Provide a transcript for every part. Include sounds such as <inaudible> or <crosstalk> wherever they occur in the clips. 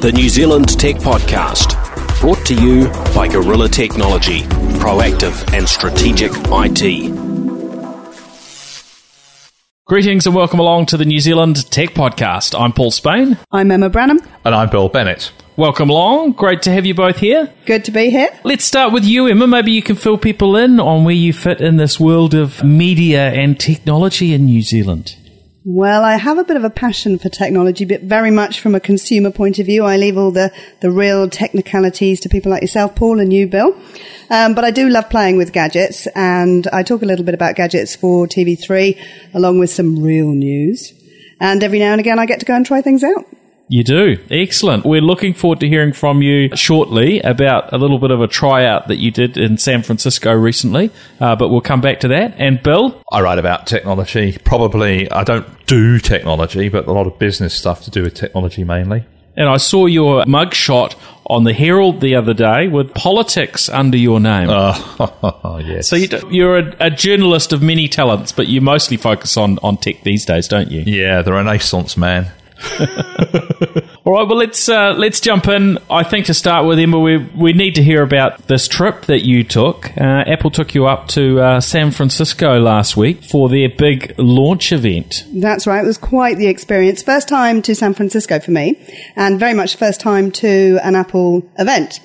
the New Zealand Tech Podcast, brought to you by Gorilla Technology, proactive and strategic IT. Greetings and welcome along to the New Zealand Tech Podcast. I'm Paul Spain. I'm Emma Branham. And I'm Bill Bennett. Welcome along. Great to have you both here. Good to be here. Let's start with you, Emma. Maybe you can fill people in on where you fit in this world of media and technology in New Zealand. Well, I have a bit of a passion for technology, but very much from a consumer point of view. I leave all the, the real technicalities to people like yourself, Paul, and you, Bill. Um, but I do love playing with gadgets, and I talk a little bit about gadgets for TV3, along with some real news. And every now and again, I get to go and try things out. You do. Excellent. We're looking forward to hearing from you shortly about a little bit of a tryout that you did in San Francisco recently, uh, but we'll come back to that. And Bill? I write about technology. Probably, I don't do technology, but a lot of business stuff to do with technology mainly. And I saw your mugshot on the Herald the other day with politics under your name. Oh, <laughs> yes. So you, are a, a, journalist of many talents, but you mostly focus on, on tech these days, don't you? Yeah, the Renaissance man. <laughs> All right, well let's uh, let's jump in. I think to start with, Emma, we we need to hear about this trip that you took. Uh, Apple took you up to uh, San Francisco last week for their big launch event. That's right. It was quite the experience. First time to San Francisco for me, and very much first time to an Apple event.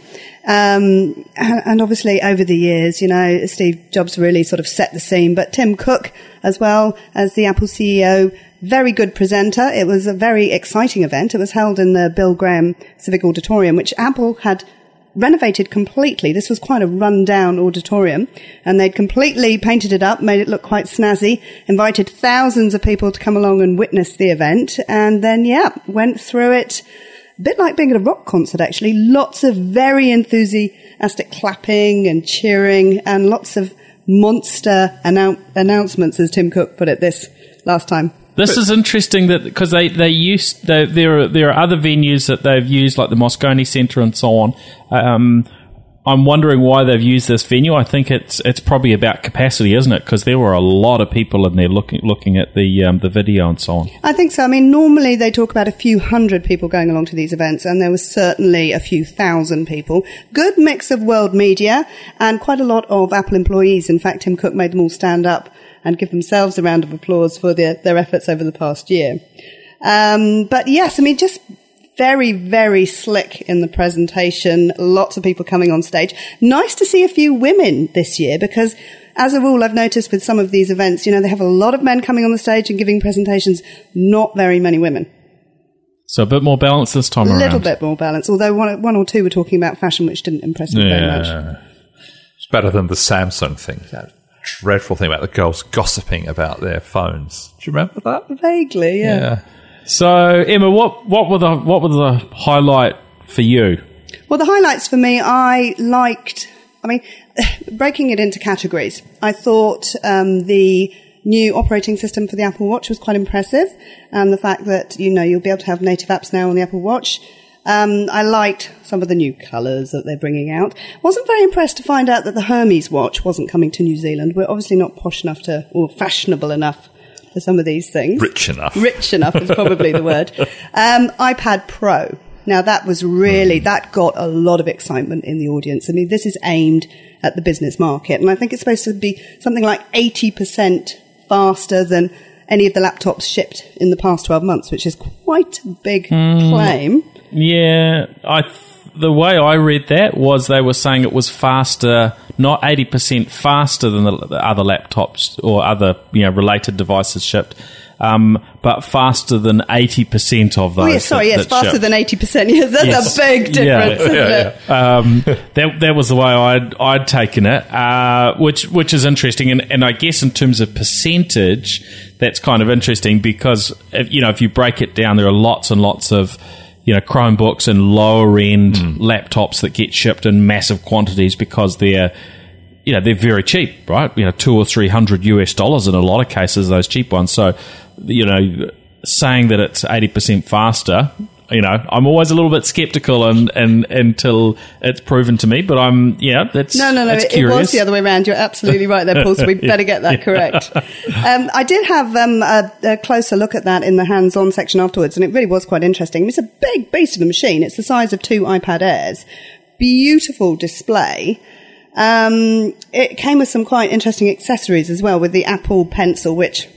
Um, and obviously over the years, you know, Steve Jobs really sort of set the scene, but Tim Cook as well as the Apple CEO very good presenter. It was a very exciting event. It was held in the Bill Graham Civic Auditorium, which Apple had renovated completely. This was quite a run-down auditorium, and they'd completely painted it up, made it look quite snazzy, invited thousands of people to come along and witness the event, and then, yeah, went through it. A bit like being at a rock concert, actually. Lots of very enthusiastic clapping and cheering, and lots of monster annou- announcements, as Tim Cook put it this last time. This but, is interesting that because they they used they, there are there are other venues that they've used like the Moscone Centre and so on. Um, I'm wondering why they've used this venue. I think it's it's probably about capacity, isn't it? Because there were a lot of people in there looking looking at the um, the video and so on. I think so. I mean, normally they talk about a few hundred people going along to these events, and there was certainly a few thousand people. Good mix of world media and quite a lot of Apple employees. In fact, Tim Cook made them all stand up and give themselves a round of applause for their, their efforts over the past year. Um, but yes, I mean, just very, very slick in the presentation. Lots of people coming on stage. Nice to see a few women this year because as a rule, I've noticed with some of these events, you know, they have a lot of men coming on the stage and giving presentations, not very many women. So a bit more balance this time a around. A little bit more balance, although one, one or two were talking about fashion, which didn't impress me yeah. very much. It's better than the Samsung thing dreadful thing about the girls gossiping about their phones. Do you remember that? Vaguely, yeah. yeah. So, Emma, what what were the what were the highlight for you? Well, the highlights for me, I liked. I mean, <sighs> breaking it into categories. I thought um, the new operating system for the Apple Watch was quite impressive, and the fact that you know you'll be able to have native apps now on the Apple Watch. Um, I liked some of the new colours that they're bringing out. Wasn't very impressed to find out that the Hermes watch wasn't coming to New Zealand. We're obviously not posh enough to, or fashionable enough for some of these things. Rich enough. Rich enough is probably the word. <laughs> Um, iPad Pro. Now that was really, mm. that got a lot of excitement in the audience. I mean, this is aimed at the business market, and I think it's supposed to be something like 80% faster than any of the laptops shipped in the past 12 months, which is quite a big mm. claim. Yeah, I the way I read that was they were saying it was faster, not eighty percent faster than the, the, other laptops or other you know related devices shipped. Um, but faster than 80% of those. Oh, yeah, sorry, that, yes, that faster shipped. than 80%. <laughs> Yes, that's yes. a big difference, yeah, yeah, yeah. Um, that, that was the way I'd, I'd taken it, uh, which, which is interesting. And, and I guess in terms of percentage, that's kind of interesting because, if, you know, if you break it down, there are lots and lots of you know Chromebooks and lower end mm. laptops that get shipped in massive quantities because they're you know they're very cheap, right? You know, two or three hundred US dollars in a lot of cases, those cheap ones. So you know, saying that it's eighty percent faster you know, I'm always a little bit skeptical and, and until it's proven to me. But I'm, yeah, that's No, no, no. It, it was the other way around. You're absolutely right there, Paul. So we <laughs> better get that correct. Um, I did have um, a, a closer look at that in the hands-on section afterwards, and it really was quite interesting. It's a big beast of a machine. It's the size of two iPad Airs. Beautiful display. Um, it came with some quite interesting accessories as well, with the Apple Pencil, which,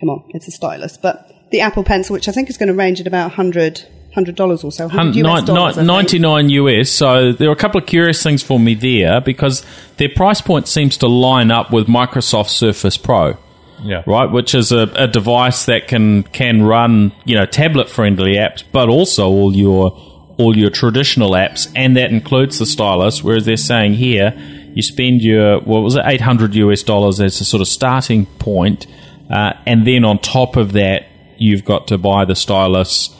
come on, it's a stylus, but the Apple Pencil, which I think is going to range at about 100 $100 or so. 100 Hun- US nine- dollars, nine- 99 US. So there are a couple of curious things for me there because their price point seems to line up with Microsoft Surface Pro. Yeah. Right, which is a, a device that can can run you know tablet friendly apps, but also all your all your traditional apps, and that includes the stylus. Whereas they're saying here, you spend your what was it, eight hundred US dollars as a sort of starting point, uh, and then on top of that, you've got to buy the stylus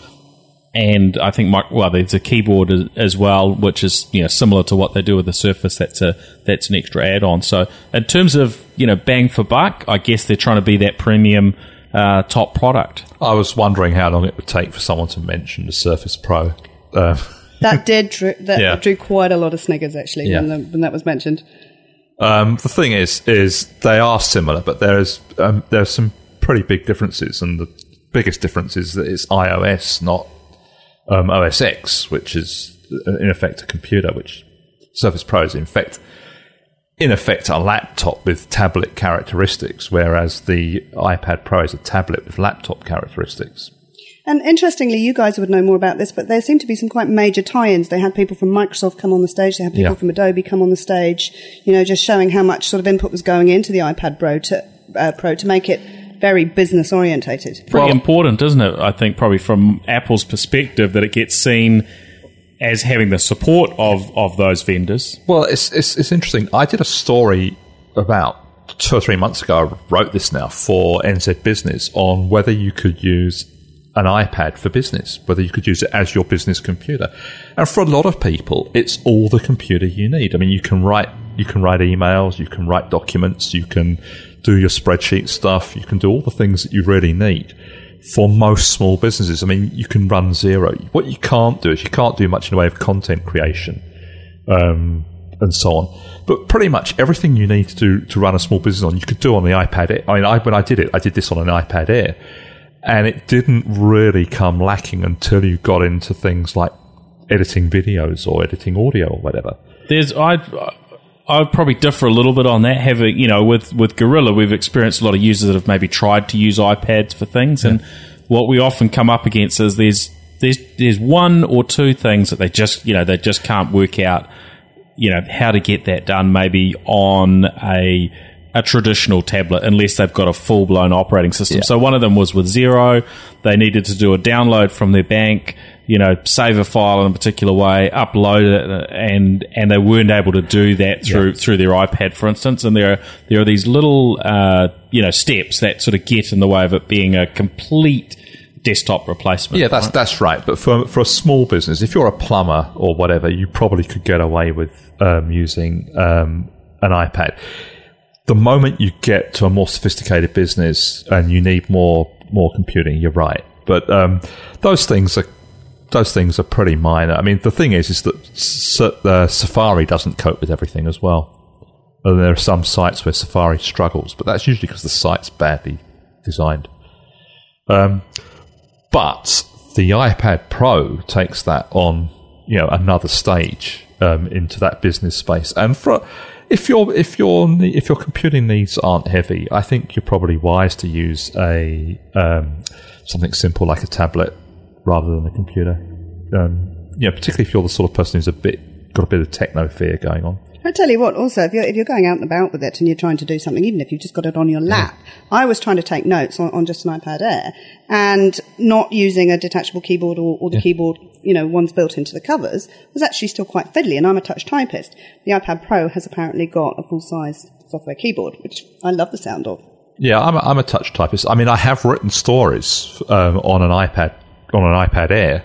and I think my, well, there's a keyboard as, as well, which is you know similar to what they do with the Surface. That's a that's an extra add-on. So in terms of you know bang for buck, I guess they're trying to be that premium uh, top product. I was wondering how long it would take for someone to mention the Surface Pro. Um, <laughs> That did drew, that Yeah. drew quite a lot of sniggers actually when, the, when that was mentioned. Um, the thing is, is they are similar, but there is um, there are some pretty big differences, and the biggest difference is that it's iOS, not um, OS X, which is uh, in effect a computer. Which Surface Pro is in fact, in effect, a laptop with tablet characteristics, whereas the iPad Pro is a tablet with laptop characteristics. And interestingly, you guys would know more about this, but there seem to be some quite major tie-ins. They had people from Microsoft come on the stage. They had people Yeah. from Adobe come on the stage. You know, just showing how much sort of input was going into the iPad Pro to uh, Pro to make it very business orientated. Pretty Well- important, isn't it? I think probably from Apple's perspective that it gets seen as having the support of of those vendors. Well, it's, it's it's interesting. I did a story about two or three months ago. I wrote this now for NZ Business on whether you could use an iPad for business, whether you could use it as your business computer. And for a lot of people, it's all the computer you need. I mean, you can write you can write emails, you can write documents, you can do your spreadsheet stuff, you can do all the things that you really need for most small businesses. I mean, you can run Xero. What you can't do is you can't do much in the way of content creation um, and so on. But pretty much everything you need to do to run a small business on, you could do on the iPad Air. I mean, I, when I did it, I did this on an iPad Air, and it didn't really come lacking until you got into things like editing videos or editing audio or whatever. There's I I'd probably differ a little bit on that. Having you know with with Gorilla, we've experienced a lot of users that have maybe tried to use iPads for things, and what we often come up against is there's there's there's one or two things that they just you know they just can't work out you know how to get that done maybe on a a traditional tablet unless they've got a full blown operating system. So one of them was with Xero. They needed to do a download from their bank, you know, save a file in a particular way, upload it, and and they weren't able to do that through through their iPad, for instance. And there are there are these little uh, you know steps that sort of get in the way of it being a complete desktop replacement. Yeah, that's that's right. But for for a small business, if you're a plumber or whatever, you probably could get away with um, using um, an iPad. The moment you get to a more sophisticated business and you need more more computing, you're right. But um, those things are those things are pretty minor. I mean, the thing is, is that uh, Safari doesn't cope with everything as well. And there are some sites where Safari struggles, but that's usually because the site's badly designed. Um, but the iPad Pro takes that on, you know, another stage um, into that business space. And for if your if your if your computing needs aren't heavy, I think you're probably wise to use a um, something simple like a tablet rather than a computer. Um, know, particularly if you're the sort of person who's a bit got a bit of techno fear going on. I tell you what, also, if you're, if you're going out and about with it and you're trying to do something, even if you've just got it on your lap, I was trying to take notes on, on just an iPad Air and not using a detachable keyboard or, or the keyboard, you know, ones built into the covers was actually still quite fiddly and I'm a touch typist. The iPad Pro has apparently got a full size software keyboard, which I love the sound of. Yeah, I'm a, I'm a touch typist. I mean, I have written stories um, on an iPad on an iPad Air,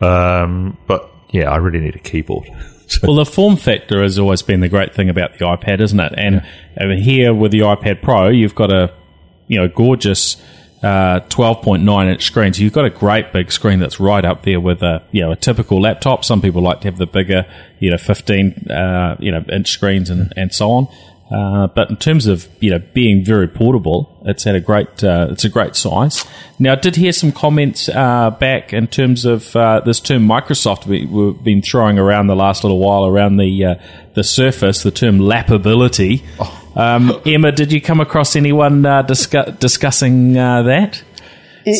um, but yeah, I really need a keyboard. <laughs> well, the form factor has always been the great thing about the iPad, isn't it? And over here with the iPad Pro, you've got a you know gorgeous uh, 12.9 inch screen. So you've got a great big screen that's right up there with a you know a typical laptop. Some people like to have the bigger you know 15 uh, you know inch screens and, and so on. Uh, but in terms of you know being very portable, it's had a great uh, it's a great size. Now, I did hear some comments uh, back in terms of uh, this term Microsoft we, we've been throwing around the last little while around the uh, the Surface, the term lappability. Um, Emma, did you come across anyone uh, discu- discussing that?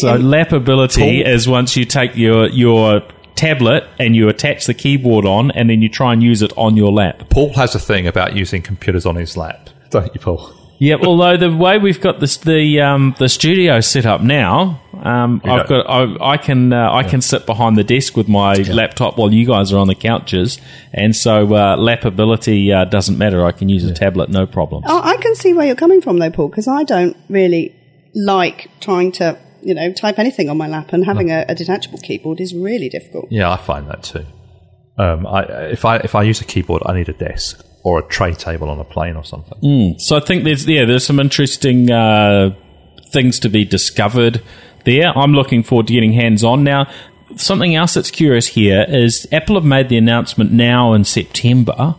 So in- lappability is once you take your your tablet and you attach the keyboard on, and then you try and use it on your lap. Paul has a thing about using computers on his lap, don't you, Paul? Yeah, although the way we've got this the um, the studio set up now, um, I've got I, I can uh, I can sit behind the desk with my laptop while you guys are on the couches, and so uh, lapability uh, doesn't matter. I can use a tablet, no problem. Oh, I can see where you're coming from, though, Paul, because I don't really like trying to, you know, type anything on my lap, and having a, a detachable keyboard is really difficult. Yeah, I find that too. Um, I, if I if I use a keyboard, I need a desk or a tray table on a plane or something. So I think there's yeah there's some interesting uh, things to be discovered there. I'm looking forward to getting hands on now. Something else that's curious here is Apple have made the announcement now in September.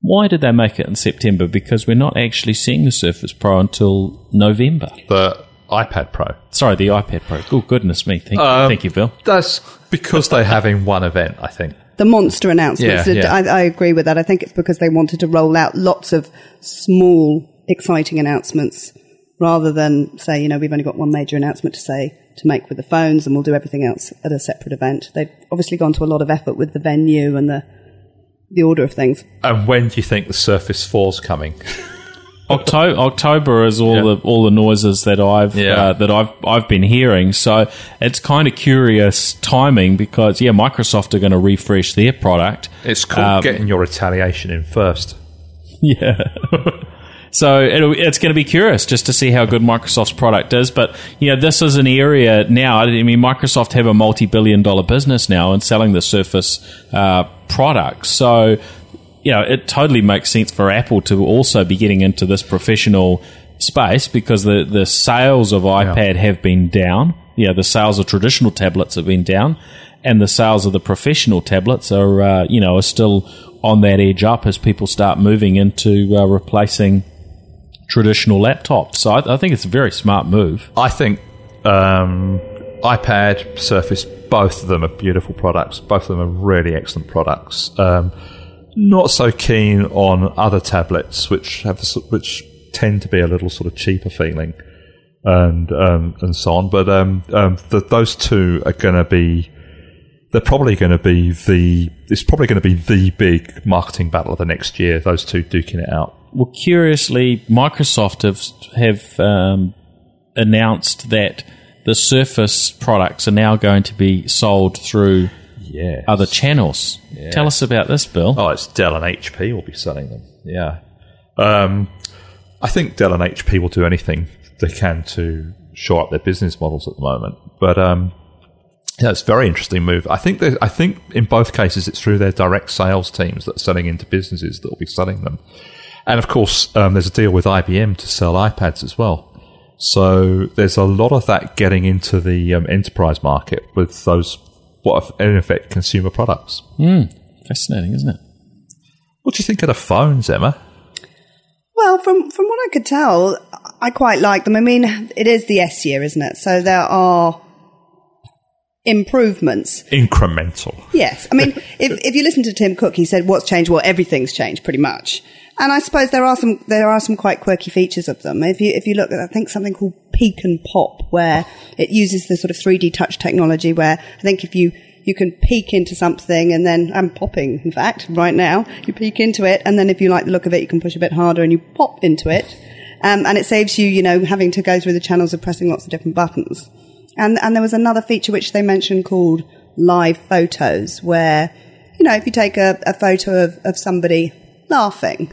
Why did they make it in September? Because we're not actually seeing the Surface Pro until November. The iPad Pro. Sorry, the iPad Pro. Oh goodness me! Thank, Um, thank you, Bill. That's because they're having one event, I think. The monster announcements, Yeah, yeah. I, I agree with that. I think it's because they wanted to roll out lots of small, exciting announcements rather than say, you know, we've only got one major announcement to say to make with the phones and we'll do everything else at a separate event. They've obviously gone to a lot of effort with the venue and the the order of things. And when do you think the Surface 4's coming? <laughs> October, October is all Yeah. the all the noises that I've Yeah. uh, that I've I've been hearing. So it's kind of curious timing because yeah, Microsoft are going to refresh their product. It's called Um, getting your retaliation in first. Yeah. <laughs> so it'll, it's going to be curious just to see how good Microsoft's product is. But you know, this is an area now. I mean, Microsoft have a multi-billion-dollar business now in selling the Surface uh, products. So you know, it totally makes sense for Apple to also be getting into this professional space because the the sales of iPad have been down. Yeah, the sales of traditional tablets have been down, and the sales of the professional tablets are uh, you know are still on that edge up as people start moving into uh, replacing traditional laptops. So I, I think it's a very smart move. I think um, iPad, Surface, both of them are beautiful products. Both of them are really excellent products. Um, not so keen on other tablets, which have which tend to be a little sort of cheaper feeling, and um, and so on. But um, um, the, those two are going to be. They're probably going to be the. It's probably going to be the big marketing battle of the next year. Those two duking it out. Well, curiously, Microsoft have have um, announced that the Surface products are now going to be sold through Yeah. other channels. Tell us about this, Bill. Oh, it's Dell and HP will be selling them. Yeah. Um, I think Dell and HP will do anything they can to shore up their business models at the moment. But um, yeah, it's a very interesting move. I think I think in both cases it's through their direct sales teams that are selling into businesses that will be selling them. And of course, um, there's a deal with IBM to sell iPads as well. So there's a lot of that getting into the um, enterprise market with those, what are in effect consumer products. Hmm, fascinating, isn't it? What do you think of the phones, Emma? Well, from from what I could tell, I quite like them. I mean, it is the S year, isn't it? So there are improvements. Incremental. Yes. I mean, <laughs> if, if you listen to Tim Cook, he said, what's changed? Well, everything's changed pretty much. And I suppose there are some, there are some quite quirky features of them. If you, if you look at, I think something called Peek and Pop, where it uses the sort of 3D touch technology where I think if you, you can peek into something and then, I'm popping, in fact, right now, you peek into it and then if you like the look of it, you can push a bit harder and you pop into it. Um, and it saves you, you know, having to go through the channels of pressing lots of different buttons. And, and there was another feature which they mentioned called live photos, where, you know, if you take a, a photo of, of somebody laughing,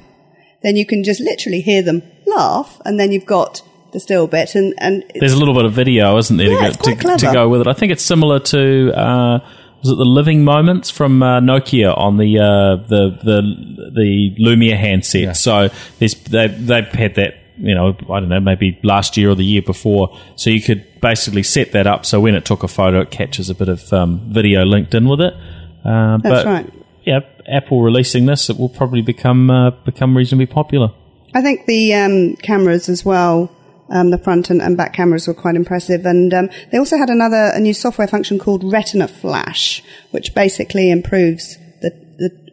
then you can just literally hear them laugh, and then you've got the still bit. And, and There's a little bit of video, isn't there, Yeah, to, go, quite to, to go with it? I think it's similar to uh, was it the Living Moments from uh, Nokia on the uh, the the the Lumia handset. So there's, they they've had that you know, I don't know, maybe last year or the year before. So you could basically set that up so when it took a photo, it catches a bit of um, video linked in with it. Uh, That's but, right. Yeah, Apple releasing this, it will probably become uh, become reasonably popular. I think the um, cameras as well, um, the front and, and back cameras were quite impressive. And um, they also had another a new software function called Retina Flash, which basically improves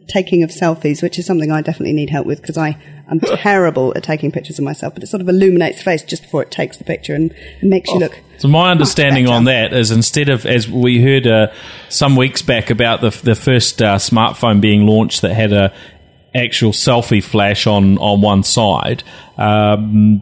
taking of selfies, which is something I definitely need help with because I am <laughs> terrible at taking pictures of myself. But it sort of illuminates the face just before it takes the picture and, and makes you look. So my understanding on that is instead of as we heard uh, some weeks back about the the first uh, smartphone being launched that had a actual selfie flash on on one side. Um,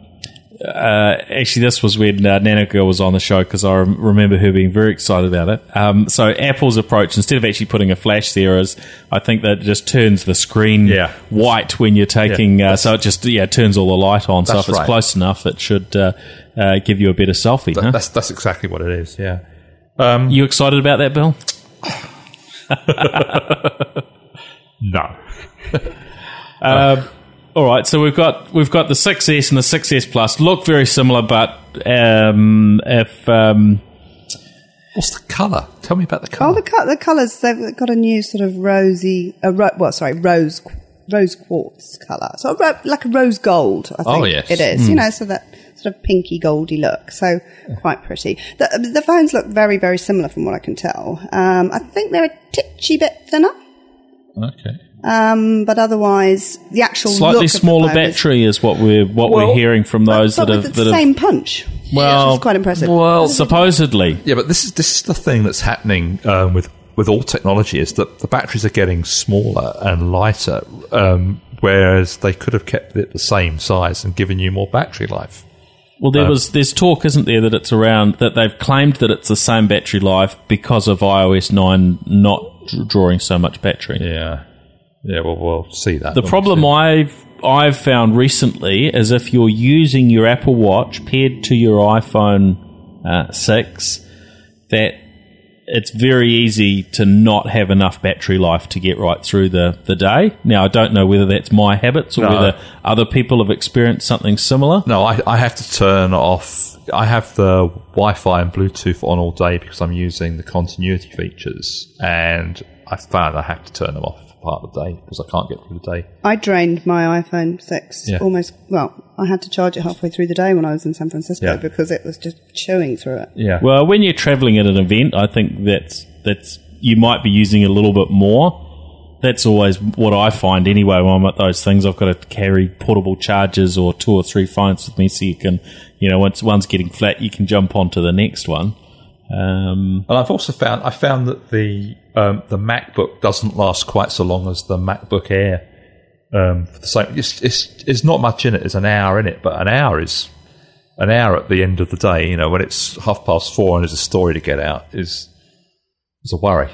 uh, actually, this was when uh, Nana Girl was on the show because I rem- remember her being very excited about it. Um, so Apple's approach, instead of actually putting a flash there, is I think that just turns the screen Yeah. white when you're taking. Yeah, uh, so it just yeah turns all the light on. So if it's right. close enough, it should uh, uh, give you a better selfie. That- huh? That's that's exactly what it is. Yeah. You excited about that, Bill? <laughs> No. <laughs> All right, so we've got we've got the 6S and the 6S Plus look very similar, but um, if um, What's the colour? Tell me about the Oh, colour. the, co- the colours, they've got a new sort of rosy, uh, ro- well, sorry, rose rose quartz colour. So a ro- like a rose gold, I think Oh, yes. it is. You know, so that sort of pinky goldy look. So quite pretty. The, the phones look very, very similar from what I can tell. Um, I think they're a titchy bit thinner. okay. Um, but otherwise, the actual look slightly of the smaller battery is what we're what Well, we're hearing from those but that with have the that have same punch. well, which is quite impressive. Well, supposedly, Yeah, but this is this is the thing that's happening um, with with all technology is that the batteries are getting smaller and lighter, um, whereas they could have kept it the same size and given you more battery life. well, there was there's talk, isn't there, that it's around that they've claimed that it's the same battery life because of iOS nine not drawing so much battery. Yeah, yeah. Well, we'll see that. The problem. I've I've found recently is if you're using your Apple Watch paired to your iPhone uh, six, that it's very easy to not have enough battery life to get right through the, the day. Now I don't know whether that's my habits or No. whether other people have experienced something similar. No, I, I have to turn off. I have the Wi-Fi and Bluetooth on all day because I'm using the continuity features, and I found I have to turn them off part of the day because I can't get through the day. I drained my iPhone 6 Yeah. almost, well, I had to charge it halfway through the day when I was in San Francisco Yeah. because it was just chewing through it. Yeah. Well, when you're traveling at an event, I think that's that's you might be using a little bit more. That's always what I find anyway when I'm at those things. I've got to carry portable chargers or two or three phones with me so you can, you know, once one's getting flat, you can jump onto the next one. Um, And I've also found I found that the um, the MacBook doesn't last quite so long as the MacBook Air. Um, for the same, it's, it's it's not much in it. There's an hour in it, but an hour is an hour at the end of the day. You know, when it's half past four and there's a story to get out, is is a worry.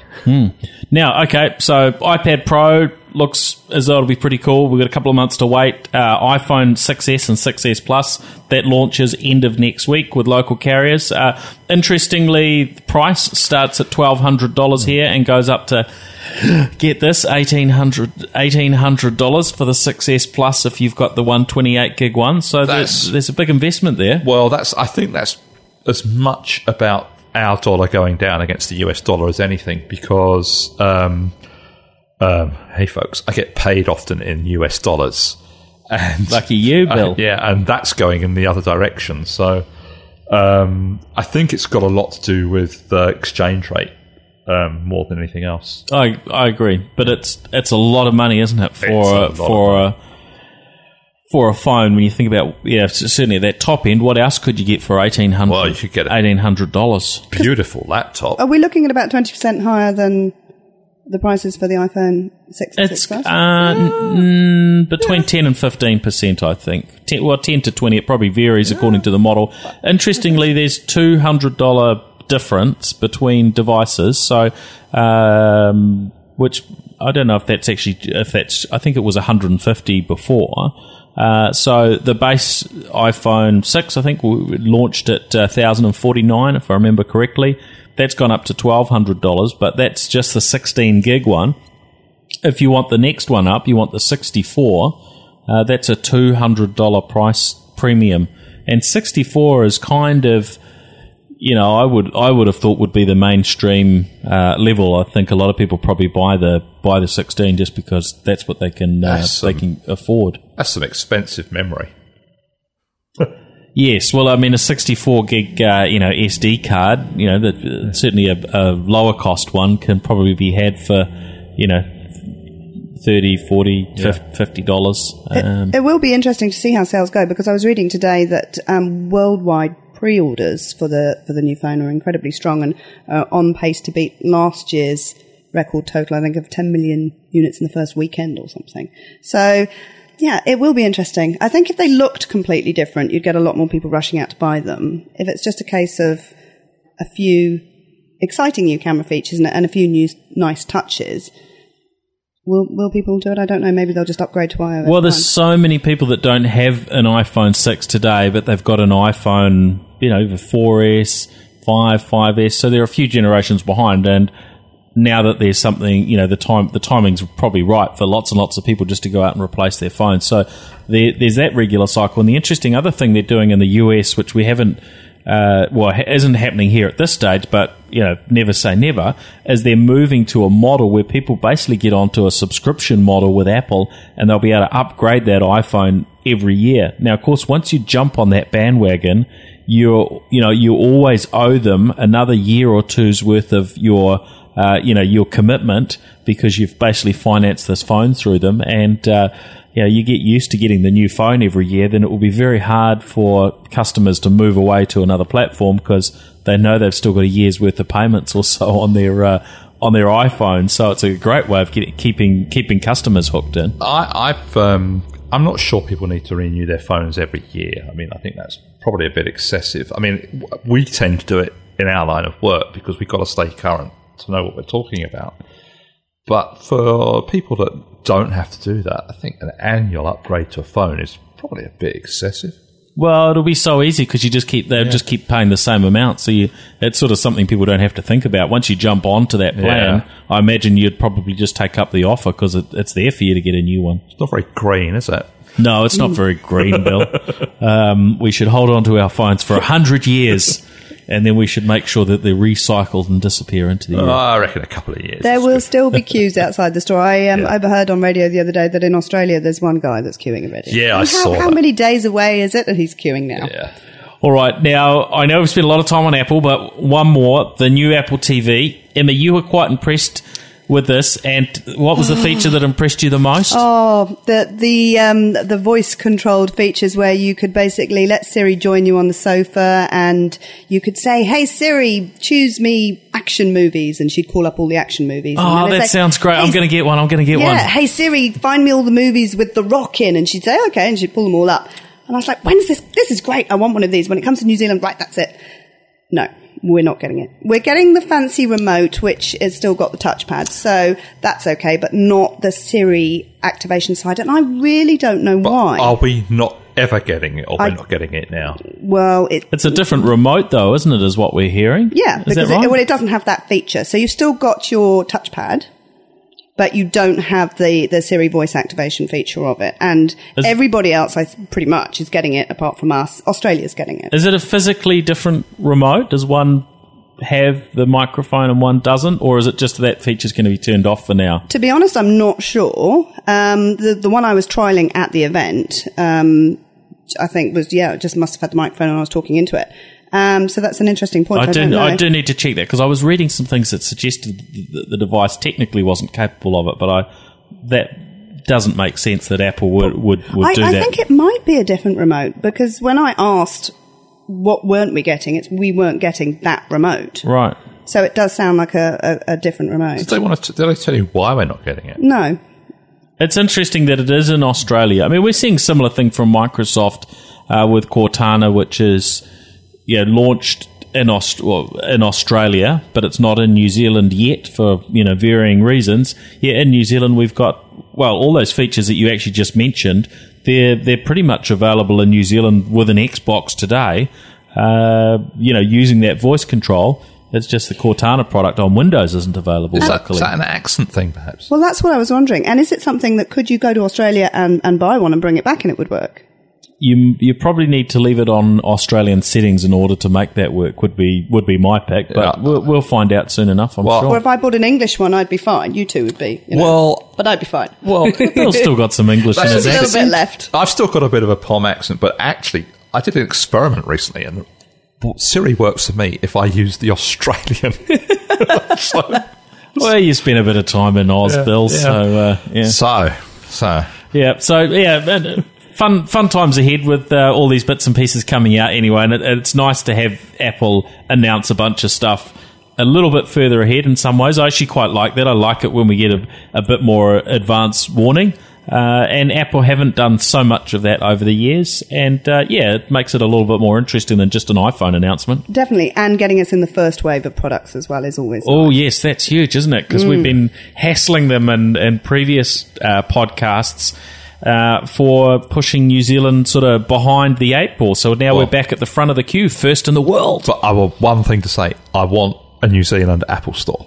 Now, okay, so iPad Pro looks as though it'll be pretty cool. We've got a couple of months to wait. Uh, iPhone 6S and 6S Plus that launches end of next week with local carriers. Uh, interestingly, the price starts at twelve hundred dollars here and goes up to <gasps> get this eighteen hundred eighteen hundred dollars for the 6S Plus if you've got the one twenty eight gig one. So That's- there's, there's a big investment there. Well, that's I think that's as much about our dollar going down against the US dollar as anything because um, um, hey folks, I get paid often in US dollars. And Lucky you, <laughs> Bill. Uh, yeah, and that's going in the other direction. So um, I think it's got a lot to do with the exchange rate um, more than anything else. I I agree, but it's it's a lot of money, isn't it, for It's a a, lot for a for a phone? When you think about yeah, certainly at that top end, what else could you get for eighteen hundred? Well, you could get eighteen hundred dollars. Beautiful laptop. Are we looking at about 20% higher than the prices for the iPhone 6 It's 6 Plus? uh, n- between ten and fifteen percent, I think. 10, well, ten to twenty. It probably varies according to the model. Interestingly, there's two hundred dollar difference between devices. So, um, which I don't know if that's actually if that's. I think it was one hundred and fifty before. Uh, so the base iPhone six, I think, w- launched at uh, thousand and forty nine, if I remember correctly. That's gone up to twelve hundred dollars, but that's just the sixteen gig one. If you want the next one up, you want the 64. Uh, that's a $200 price premium, and 64 is kind of you know, I would I would have thought would be the mainstream uh, level. I think a lot of people probably buy the buy the 16 just because that's what they can uh, That's they can afford. That's some expensive memory. <laughs> Yes, well, I mean, a 64 gig, uh, you know, SD card, you know, that uh, certainly a, a lower cost one can probably be had for, you know, 30 40 50 dollars. Um, It will be interesting to see how sales go because I was reading today that um, worldwide pre-orders for the for the new phone are incredibly strong and uh, on pace to beat last year's record total. I think of 10 million units in the first weekend or something. So. Yeah, it will be interesting. I think if they looked completely different, you'd get a lot more people rushing out to buy them. If it's just a case of a few exciting new camera features and, and a few new nice touches, will will people do it? I don't know. Maybe they'll just upgrade to iOS. Well, there's so many people that don't have an iPhone 6 today, but they've got an iPhone, you know, the 4S, 5, 5S. So they're a few generations behind. And now that there's something, you know, the time the timing's probably right for lots and lots of people just to go out and replace their phones. So there, there's that regular cycle. And the interesting other thing they're doing in the US, which we haven't uh, well, isn't happening here at this stage, but you know, never say never, is they're moving to a model where people basically get onto a subscription model with Apple, and they'll be able to upgrade that iPhone every year. Now, of course, once you jump on that bandwagon, you're you know you always owe them another year or two's worth of your uh, you know your commitment because you've basically financed this phone through them, and uh, you know, you get used to getting the new phone every year, then it will be very hard for customers to move away to another platform because they know they've still got a year's worth of payments or so on their uh, on their iPhone. So it's a great way of keeping keeping customers hooked in. I, I've, um, I'm not sure people need to renew their phones every year. I mean, I think that's probably a bit excessive. I mean, we tend to do it in our line of work because we've got to stay current to know what we're talking about. But for people that don't have to do that, I think an annual upgrade to a phone is probably a bit excessive. Well, it'll be so easy because you just keep they will just keep paying the same amount. So you, it's sort of something people don't have to think about. Once you jump onto that plan, Yeah. I imagine you'd probably just take up the offer because it, it's there for you to get a new one. It's not very green, is it? No, it's not very green, Bill. <laughs> Um, we should hold on to our phones for a hundred years, and then we should make sure that they're recycled and disappear into the Oh, earth. I reckon a couple of years. There will good. still be queues outside the store. I um, <laughs> Yeah. overheard on radio the other day that in Australia there's one guy that's queuing already. Yeah, I And how, saw How that. many days away is it that he's queuing now? Yeah. All right, now I know we've spent a lot of time on Apple, but one more: the new Apple TV. Emma, you were quite impressed with this, and what was the feature that impressed you the most? Oh, the the um, the voice controlled features where you could basically let Siri join you on the sofa, and you could say, "Hey Siri, choose me action movies," and she'd call up all the action movies. Oh, that say, sounds great! I'm going to get one. I'm going to get Yeah, one. hey Siri, find me all the movies with The Rock in, and she'd say, okay, and she'd pull them all up. And I was like, when's this? This is great. I want one of these. When it comes to New Zealand, right, that's it. No, we're not getting it. We're getting the fancy remote, which has still got the touchpad, so that's okay, but not the Siri activation side. And I really don't know why. Are we not ever getting it, or I- we're not getting it now? well, it, It's a different remote, though, isn't it? Is what we're hearing? yeah, is because that right? it, well, it doesn't have that feature. So you've still got your touchpad, but you don't have the, the Siri voice activation feature of it. And Is- everybody else, I th- pretty much, is getting it apart from us. Australia's getting it. Is it a physically different remote? Does one have the microphone and one doesn't, or is it just that feature's going to be turned off for now? To be honest, I'm not sure. Um, the the one I was trialing at the event, um, I think was yeah, it just must have had the microphone and I was talking into it. Um, so that's an interesting point. I, I do. I do need to check that because I was reading some things that suggested the, the device technically wasn't capable of it, but I that doesn't make sense that Apple would would, would I, do I that. I think it might be a different remote because when I asked what weren't we getting, it's we weren't getting that remote. right. So it does sound like a, a, a different remote. Did they want to? Did they tell you why we're not getting it? No. It's interesting that it is in Australia. I mean, we're seeing similar thing from Microsoft uh, with Cortana, which is you know, launched in Aust- well, in Australia, but it's not in New Zealand yet for you know varying reasons. Yeah, in New Zealand we've got well all those features that you actually just mentioned. They're they're pretty much available in New Zealand with an Xbox today. Uh, you know, using that voice control. It's just the Cortana product on Windows isn't available Is that, locally. is that an accent thing, perhaps? Well, that's what I was wondering. And is it something that could you go to Australia and, and buy one and bring it back and it would work? You you probably need to leave it on Australian settings in order to make that work. Would be would be my pick, but Yeah. we'll, we'll find out soon enough. I'm Well- Or sure. if I bought an English one, I'd be fine. You two would be. You know. Well, but I'd be fine. well, <laughs> Bill's still got some English in That's his Just a little bit left. I've still got a bit of a Pom accent, but actually, I did an experiment recently, and Siri works for me if I use the Australian. <laughs> so, Well, you spent a bit of time in Oz, Yeah, Bill. yeah. So uh, yeah, so, so yeah. So yeah, uh, fun fun times ahead with uh, all these bits and pieces coming out anyway, and it, it's nice to have Apple announce a bunch of stuff a little bit further ahead. In some ways, I actually quite like that. I like it when we get a, a bit more advance warning. Uh, and Apple haven't done so much of that over the years, and uh, yeah, it makes it a little bit more interesting than just an iPhone announcement. Definitely. And getting us in the first wave of products as well is always. Oh yes, that's huge, isn't it? Because we've been hassling them in, in previous uh, podcasts uh, for pushing New Zealand sort of behind the eight ball. So now Well- we're back at the front of the queue, first in the world. But I will one thing to say: I want a New Zealand Apple Store.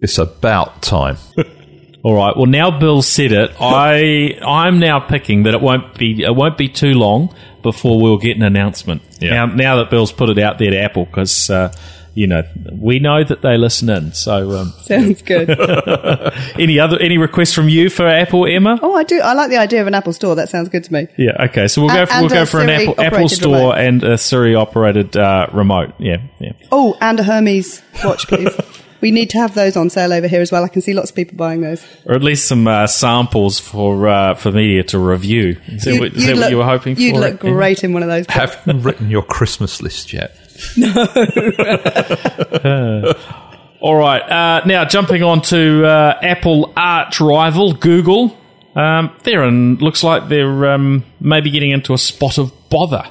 It's about time. <laughs> All right. Well, now Bill said it. <laughs> I I'm now picking that it won't be it won't be too long before we'll get an announcement. Yeah. Now now that Bill's put it out there to Apple, because uh, you know we know that they listen in. So um, <laughs> Sounds good. <laughs> any other any requests from you for Apple, Emma? oh, I do. I like the idea of an Apple store. That sounds good to me. Yeah. Okay. So we'll And- go for, we'll go for an Apple Apple Store remote. and a Siri operated uh, remote. Yeah. Yeah. Oh, and a Hermes watch, please. <laughs> we need to have those on sale over here as well. I can see lots of people buying those. Or at least some uh, samples for uh, for media to review. Is that, what, is that what you were hoping for? You'd look great in one of those. Have you written your Christmas list yet? <laughs> All right. Uh, now jumping on to uh, Apple arch rival Google. Um, they're in, looks like they're um, maybe getting into a spot of bother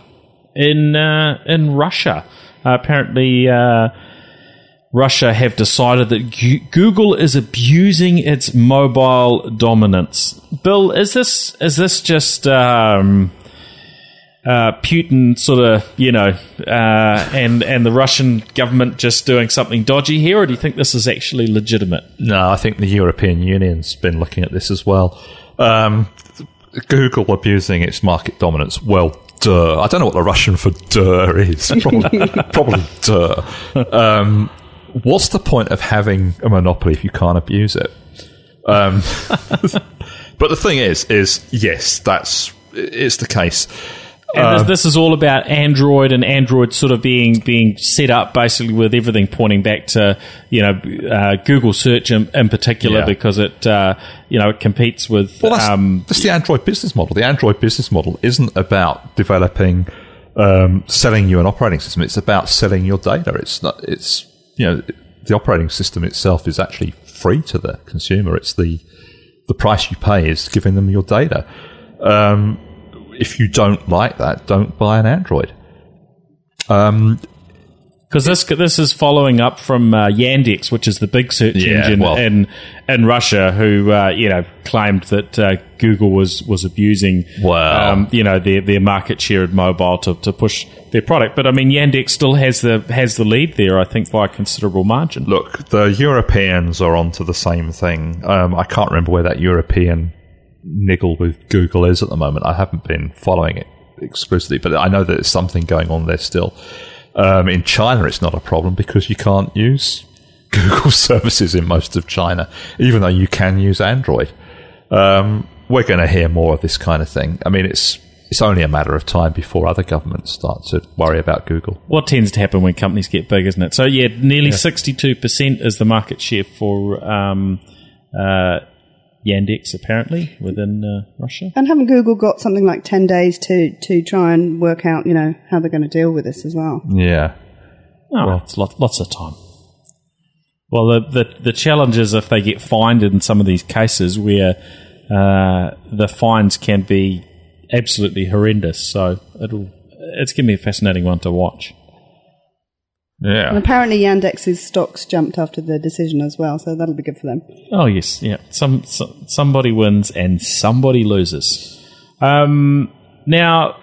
in uh, in Russia. Uh, apparently, uh, Russia have decided that Google is abusing its mobile dominance. Bill, is this is this just um, uh, Putin sort of, you know, uh, and and the Russian government just doing something dodgy here, or do you think this is actually legitimate? No, I think the European Union's been looking at this as well. Um, Google abusing its market dominance. Well, duh. I don't know what the Russian for duh is. <laughs> Probably, probably duh. Um, what's the point of having a monopoly if you can't abuse it? Um, <laughs> but the thing is, is yes, that's it's the case. And this, this is all about Android and Android sort of being being set up basically with everything pointing back to you know uh, Google search in, in particular Yeah. because it uh, you know it competes with Well, that's, um, that's the Android business model. The Android business model isn't about developing, um, selling you an operating system. It's about selling your data. It's not. It's you know the operating system itself is actually free to the consumer. It's the the price you pay is giving them your data. Um, if you don't like that, don't buy an Android. Um, Because this this is following up from uh, Yandex, which is the big search Yeah, engine well- in in Russia, who uh, you know claimed that uh, Google was was abusing Wow. um, you know their their market share in mobile to, to push their product. But I mean, Yandex still has the has the lead there, I think, by a considerable margin. Look, the Europeans are onto the same thing. Um, I can't remember where that European niggle with Google is at the moment. I haven't been following it exclusively, but I know that there's something going on there still. Um, in China, it's not a problem because you can't use <laughs> Google services in most of China, even though you can use Android. Um, we're going to hear more of this kind of thing. I mean, it's it's only a matter of time before other governments start to worry about Google. What tends to happen when companies get big, isn't it? So yeah, nearly sixty two percent is the market share for um, uh, Yandex, apparently within uh, Russia. And haven't Google got something like 10 days to, to try and work out, you know, how they're going to deal with this as well? Yeah. Oh, it's lot, lots of time. Well, the, the the challenge is if they get fined in some of these cases where uh, the fines can be absolutely horrendous. So it'll it's going to be a fascinating one to watch. And apparently Yandex's stocks jumped after the decision as well, so that'll be good for them. Oh yes, yeah. Some, some somebody wins and somebody loses. Um, now,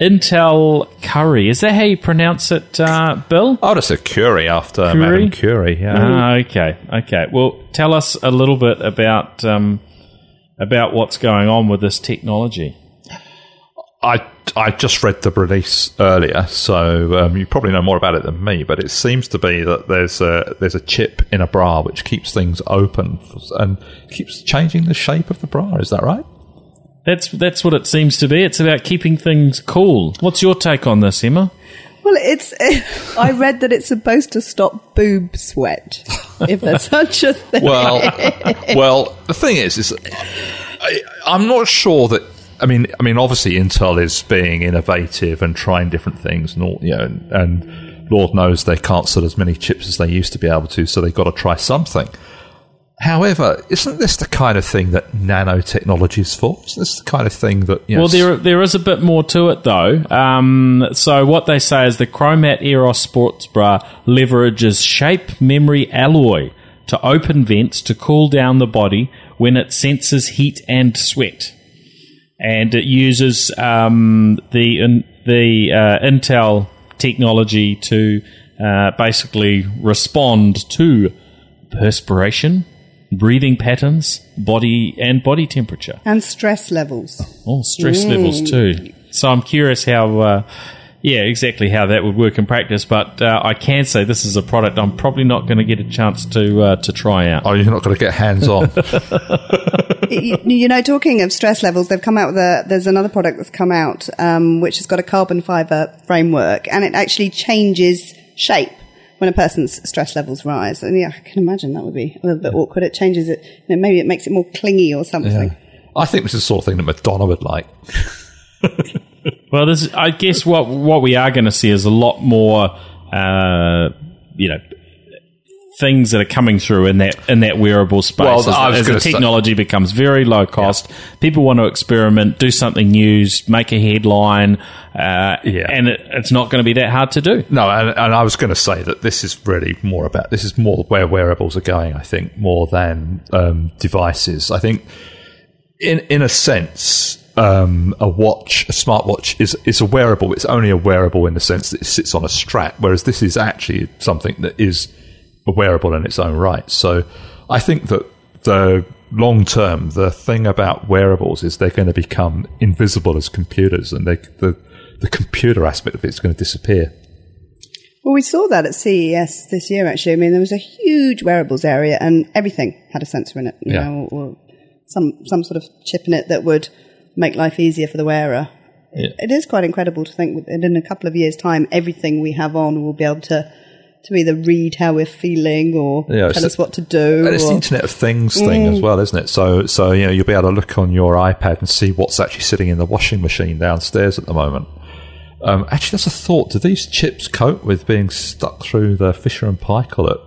Intel Curry is that how you pronounce it, uh, Bill? Oh, that's a Curie after Curie? Madame Curie. Yeah. Ah, okay, okay. Well, tell us a little bit about um, about what's going on with this technology. I I just read the release earlier, so um, you probably know more about it than me. But it seems to be that there's a there's a chip in a bra which keeps things open and keeps changing the shape of the bra. Is that right? That's that's what it seems to be. It's about keeping things cool. What's your take on this, Emma? Well, it's. <laughs> I read that it's supposed to stop boob sweat, if there's <laughs> such a thing. Well, <laughs> well, the thing is, is I, I'm not sure that. I mean, I mean, obviously, Intel is being innovative and trying different things, and all, you know, and, and Lord knows they can't sell as many chips as they used to be able to, so they've got to try something. However, isn't this the kind of thing that nanotechnology is for? Isn't this the kind of thing that you know, Well, there there is a bit more to it though. Um, so what they say is the Chromat Aeros Sports Bra leverages shape memory alloy to open vents to cool down the body when it senses heat and sweat, and it uses um, the in, the uh, Intel technology to uh, basically respond to perspiration, breathing patterns, body and body temperature. and stress levels. Oh, stress levels too. So I'm curious how, uh, yeah, exactly how that would work in practice. But uh, I can say this is a product I'm probably not going to get a chance to uh, to try out. oh, you're not going to get hands on. <laughs> you, you know, talking of stress levels, they've come out with a. There's another product that's come out um, which has got a carbon fiber framework, and it actually changes shape when a person's stress levels rise. And yeah, I can imagine that would be a little bit awkward. It changes it. You know, maybe it makes it more clingy or something. I think this is the sort of thing that Madonna would like. <laughs> Well, this, I guess what what we are going to see is a lot more, uh, you know. Things that are coming through in that in that wearable space Well, as, as the gonna say- technology becomes very low cost, people want to experiment, do something new, make a headline, uh, Yeah. and it, it's not going to be that hard to do. No, and, and I was going to say that this is really more about this is more where wearables are going. I think more than um, devices. I think, in in a sense, um, a watch, a smartwatch, is is a wearable. It's only a wearable in the sense that it sits on a strap, whereas this is actually something that is a wearable in its own right. So, I think that the long term, the thing about wearables is they're going to become invisible as computers, and they, the the computer aspect of it is going to disappear. Well, we saw that at CES this year, actually. I mean, there was a huge wearables area and everything had a sensor in it, you Yeah. know, or, or some, some sort of chip in it that would make life easier for the wearer. It, it is quite incredible to think that in a couple of years' time, everything we have on will be able to, to either read how we're feeling or Yeah, tell us what to do. And it's the Internet of Things thing as well, isn't it? So, so you know, you'll be able to look on your iPad and see what's actually sitting in the washing machine downstairs at the moment. Um, actually, that's a thought. Do these chips cope with being stuck through the Fisher and Paykel at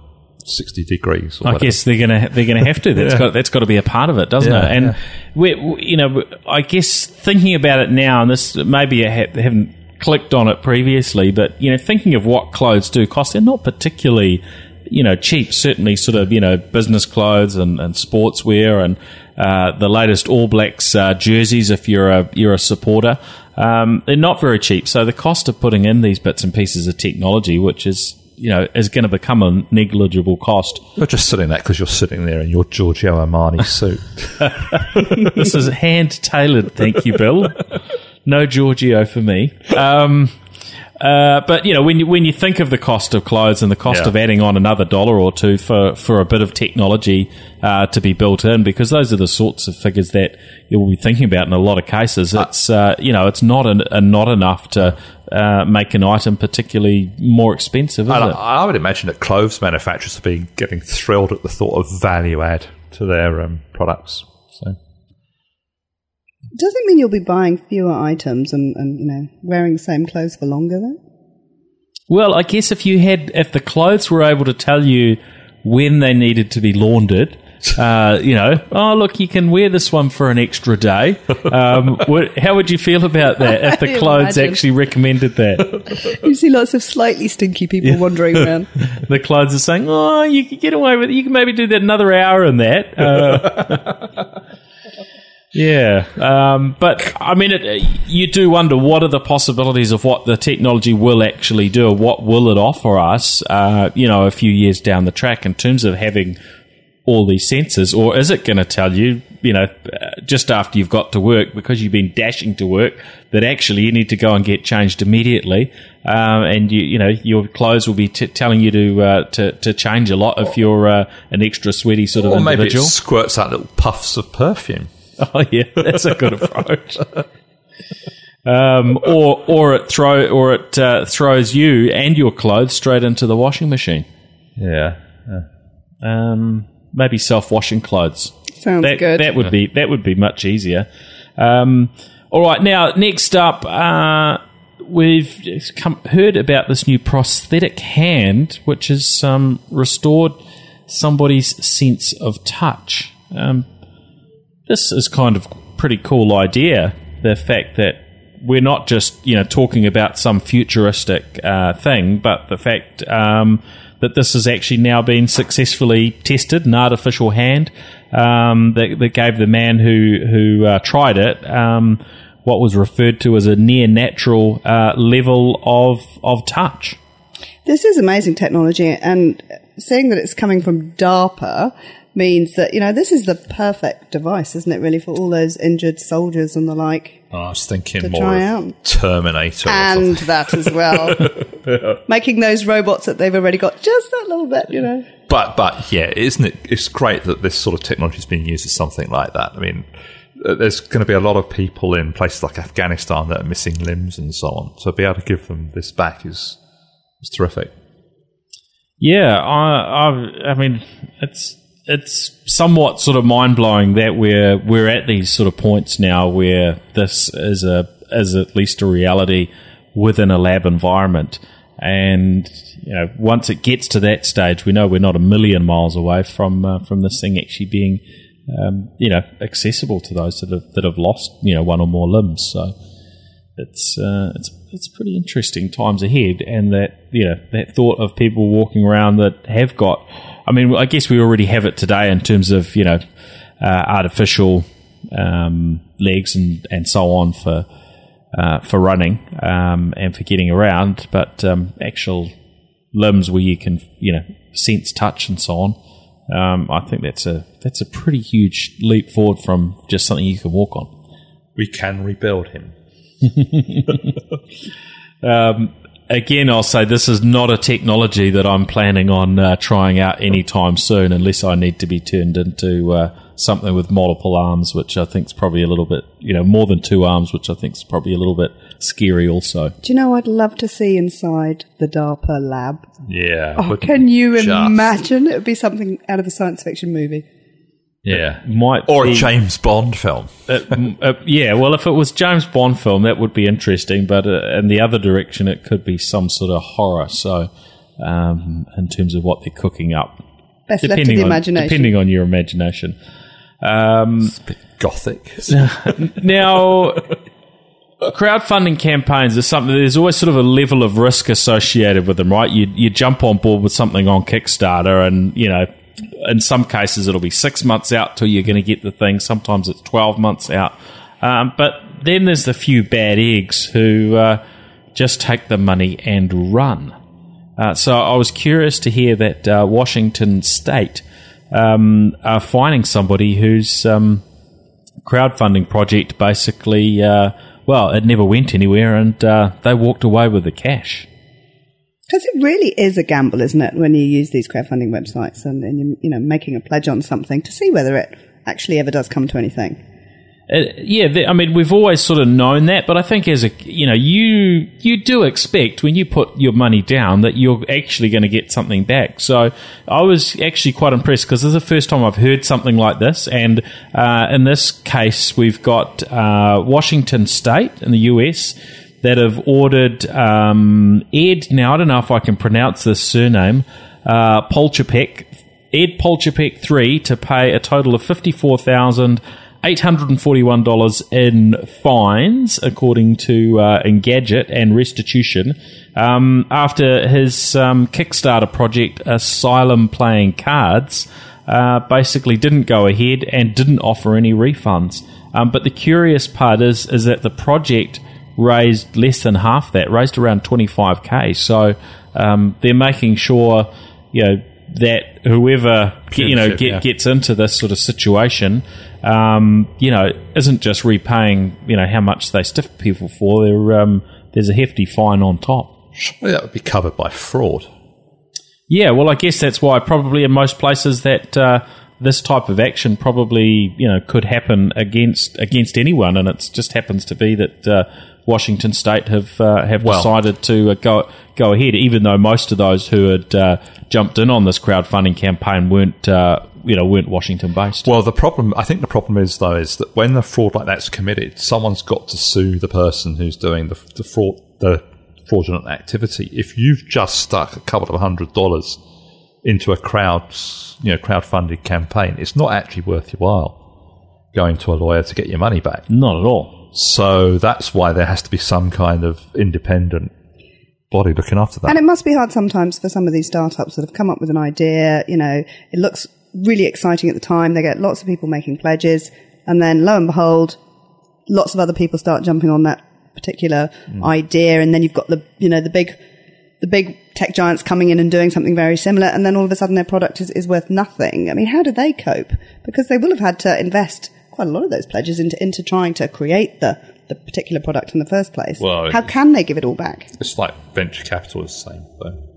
sixty degrees? Or I whatever? guess they're gonna they're gonna have to. <laughs> That's Yeah. got that's got to be a part of it, doesn't Yeah, it? And yeah. we, we- you know, I guess thinking about it now, and this maybe I ha- haven't clicked on it previously, but you know, thinking of what clothes do cost, they're not particularly you know cheap. Certainly, sort of you know business clothes and, and sportswear and uh, the latest All Blacks uh, jerseys. If you're a you're a supporter. Um, they're not very cheap, so the cost of putting in these bits and pieces of technology, which is you know is going to become a negligible cost, You're just sitting there because you're sitting there in your Giorgio Armani <laughs> suit. this is hand tailored, thank you, Bill. No Giorgio for me. Um, uh, but you know, when you when you think of the cost of clothes and the cost Yeah. of adding on another dollar or two for, for a bit of technology uh, to be built in, because those are the sorts of figures that you'll be thinking about in a lot of cases. It's uh, you know, it's not an, a, not enough to uh, make an item particularly more expensive, is And it? I, I would imagine that clothes manufacturers have been getting thrilled at the thought of value add to their um, products. So. Does it mean you'll be buying fewer items and, and, you know, wearing the same clothes for longer then? Well, I guess if you had, if the clothes were able to tell you when they needed to be laundered, <laughs> uh, you know, oh look, you can wear this one for an extra day. Um, <laughs> what, how would you feel about that if the <laughs> clothes imagine. actually recommended that? You see lots of slightly stinky people wandering around. The clothes are saying, oh, you can get away with it. You can maybe do that another hour in that. Uh, yeah, um, but I mean, it, you do wonder what are the possibilities of what the technology will actually do. What will it offer us? Uh, you know, a few years down the track in terms of having all these sensors, or is it going to tell you, you know, uh, just after you've got to work because you've been dashing to work, that actually you need to go and get changed immediately, um, and you, you know, your clothes will be t- telling you to, uh, to to change a lot if you're uh, an extra sweaty sort of Or maybe it individual. squirts out little puffs of perfume. <laughs> Oh yeah, that's a good approach. Um, or or it throw or it uh, throws you and your clothes straight into the washing machine. Yeah. Um, maybe self washing clothes. Sounds that, good. That would be that would be much easier. Um, all right, now next up, uh, we've come, heard about this new prosthetic hand, which has um, restored somebody's sense of touch. Um, this is kind of pretty cool idea. The fact that we're not just you know talking about some futuristic uh, thing, but the fact um, that this has actually now been successfully tested, an artificial hand um, that, that gave the man who who uh, tried it um, what was referred to as a near natural uh, level of of touch. This is amazing technology, and seeing that it's coming from DARPA means that you know this is the perfect device, isn't it? Really, for all those injured soldiers and the like, Oh, I was thinking more. Terminator. and that as well. <laughs> Making those robots that they've already got just that little bit, you know. But but yeah, isn't it? It's great that this sort of technology is being used as something like that. I mean, uh, there's going to be a lot of people in places like Afghanistan that are missing limbs and so on. So be able to give them this back is is terrific. Yeah, I, I, I mean, it's it's somewhat sort of mind blowing that we're we're at these sort of points now where this is a is at least a reality within a lab environment, and you know, once it gets to that stage, we know we're not a million miles away from uh, from this thing actually being, um, you know, accessible to those that have that have lost you know one or more limbs. So it's uh, it's it's pretty interesting times ahead, and that you know that thought of people walking around that have got. I mean, I guess we already have it today in terms of you know uh, artificial um, legs and and so on for uh, for running um, and for getting around, but um, actual limbs where you can you know sense touch and so on. Um, I think that's a that's a pretty huge leap forward from just something you can walk on. We can rebuild him. <laughs> Um, again, I'll say this is not a technology that I'm planning on uh, trying out anytime soon, unless I need to be turned into uh, something with multiple arms, which I think is probably a little bit, you know, more than two arms, which I think is probably a little bit scary. Also, Do you know I'd love to see inside the DARPA lab? Yeah. Oh, can you just- imagine? It would be something out of a science fiction movie. Yeah. might Or a James Bond film. uh, uh, yeah, well, if it was James Bond film, that would be interesting. But uh, in the other direction, it could be some sort of horror. So, um, in terms of what they're cooking up, Best left to the on depending on your imagination. Um, It's a bit gothic. <laughs> now, crowdfunding campaigns is something. There's always sort of a level of risk associated with them, right? You you jump on board with something on Kickstarter, and you know, in some cases it'll be six months out till you're going to get the thing. Sometimes it's twelve months out. Um, but then there's the few bad eggs who uh, just take the money and run. Uh, so I was curious to hear that uh, Washington State um, are finding somebody who's um, crowdfunding project basically, uh, well, it never went anywhere and uh, they walked away with the cash. Because it really is a gamble, isn't it, when you use these crowdfunding websites and, and you, you know making a pledge on something to see whether it actually ever does come to anything. Uh, yeah, I mean, we've always sort of known that, but I think as a, you know, you you do expect when you put your money down that you're actually going to get something back. So I was actually quite impressed because this is the first time I've heard something like this, and uh, in this case, we've got uh, Washington State in the US that have ordered um, Ed. Now I don't know if I can pronounce this surname, uh, Polchapek, Ed Polchapek three to pay a total of fifty four thousand eight hundred and forty one dollars in fines, according to uh, Engadget and restitution, um, after his um, Kickstarter project Asylum Playing Cards. Uh, basically, didn't go ahead and didn't offer any refunds. Um, but the curious part is is that the project raised less than half that, raised around 25k. So um, they're making sure, you know, that whoever you know get, yeah. gets into this sort of situation, um, you know, isn't just repaying you know how much they stiff people for. There, um, there's a hefty fine on top. Surely that would be covered by fraud. Yeah, well, I guess that's why probably in most places that uh, this type of action probably you know could happen against against anyone, and it just happens to be that uh, Washington State have uh, have Well- decided to uh, go go ahead, even though most of those who had uh, jumped in on this crowdfunding campaign weren't uh, you know weren't Washington based. Well, the problem, I think the problem is, though, is that when a fraud like that's committed, someone's got to sue the person who's doing the, the fraud, the fraudulent activity. If you've just stuck a couple of hundred dollars into a crowd, you know, crowdfunded campaign, it's not actually worth your while going to a lawyer to get your money back. Not at all. So that's why there has to be some kind of independent body looking after that. And it must be hard sometimes for some of these startups that have come up with an idea. You know, it looks really exciting at the time. They get lots of people making pledges, and then lo and behold, lots of other people start jumping on that particular hmm. idea, and then you've got the you know the big the big tech giants coming in and doing something very similar, and then all of a sudden their product is, is worth nothing. I mean, how do they cope? Because they will have had to invest quite a lot of those pledges into into trying to create the the particular product in the first place. Well, how can they give it all back? it's like venture capital is the same thing.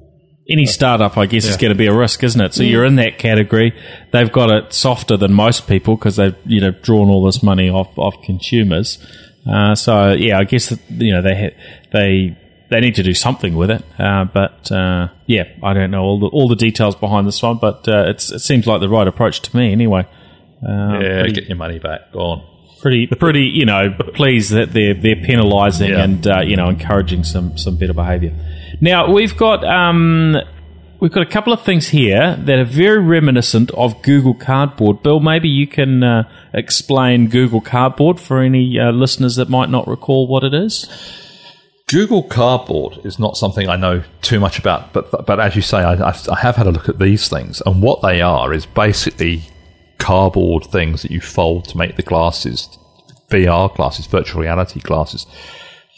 any startup, I guess, is going to be a risk, isn't it? So you're in that category. They've got it softer than most people because they've you know drawn all this money off off consumers. Uh, so yeah, I guess that, you know they ha- they they need to do something with it. Uh, but uh, yeah, I don't know all the all the details behind this one, but uh, it's, it seems like the right approach to me anyway. Uh, yeah, pretty- get your money back. Go on. pretty pretty you know pleased that they're they're penalising Yeah. and uh, you know encouraging some some better behaviour. Now we've got um we've got a couple of things here that are very reminiscent of Google Cardboard. Bill, maybe you can uh, explain Google Cardboard for any uh, listeners that might not recall what it is. Google Cardboard is not something I know too much about, but but as you say, I, I have had a look at these things, and what they are is basically cardboard things that you fold to make the glasses, VR glasses, virtual reality glasses.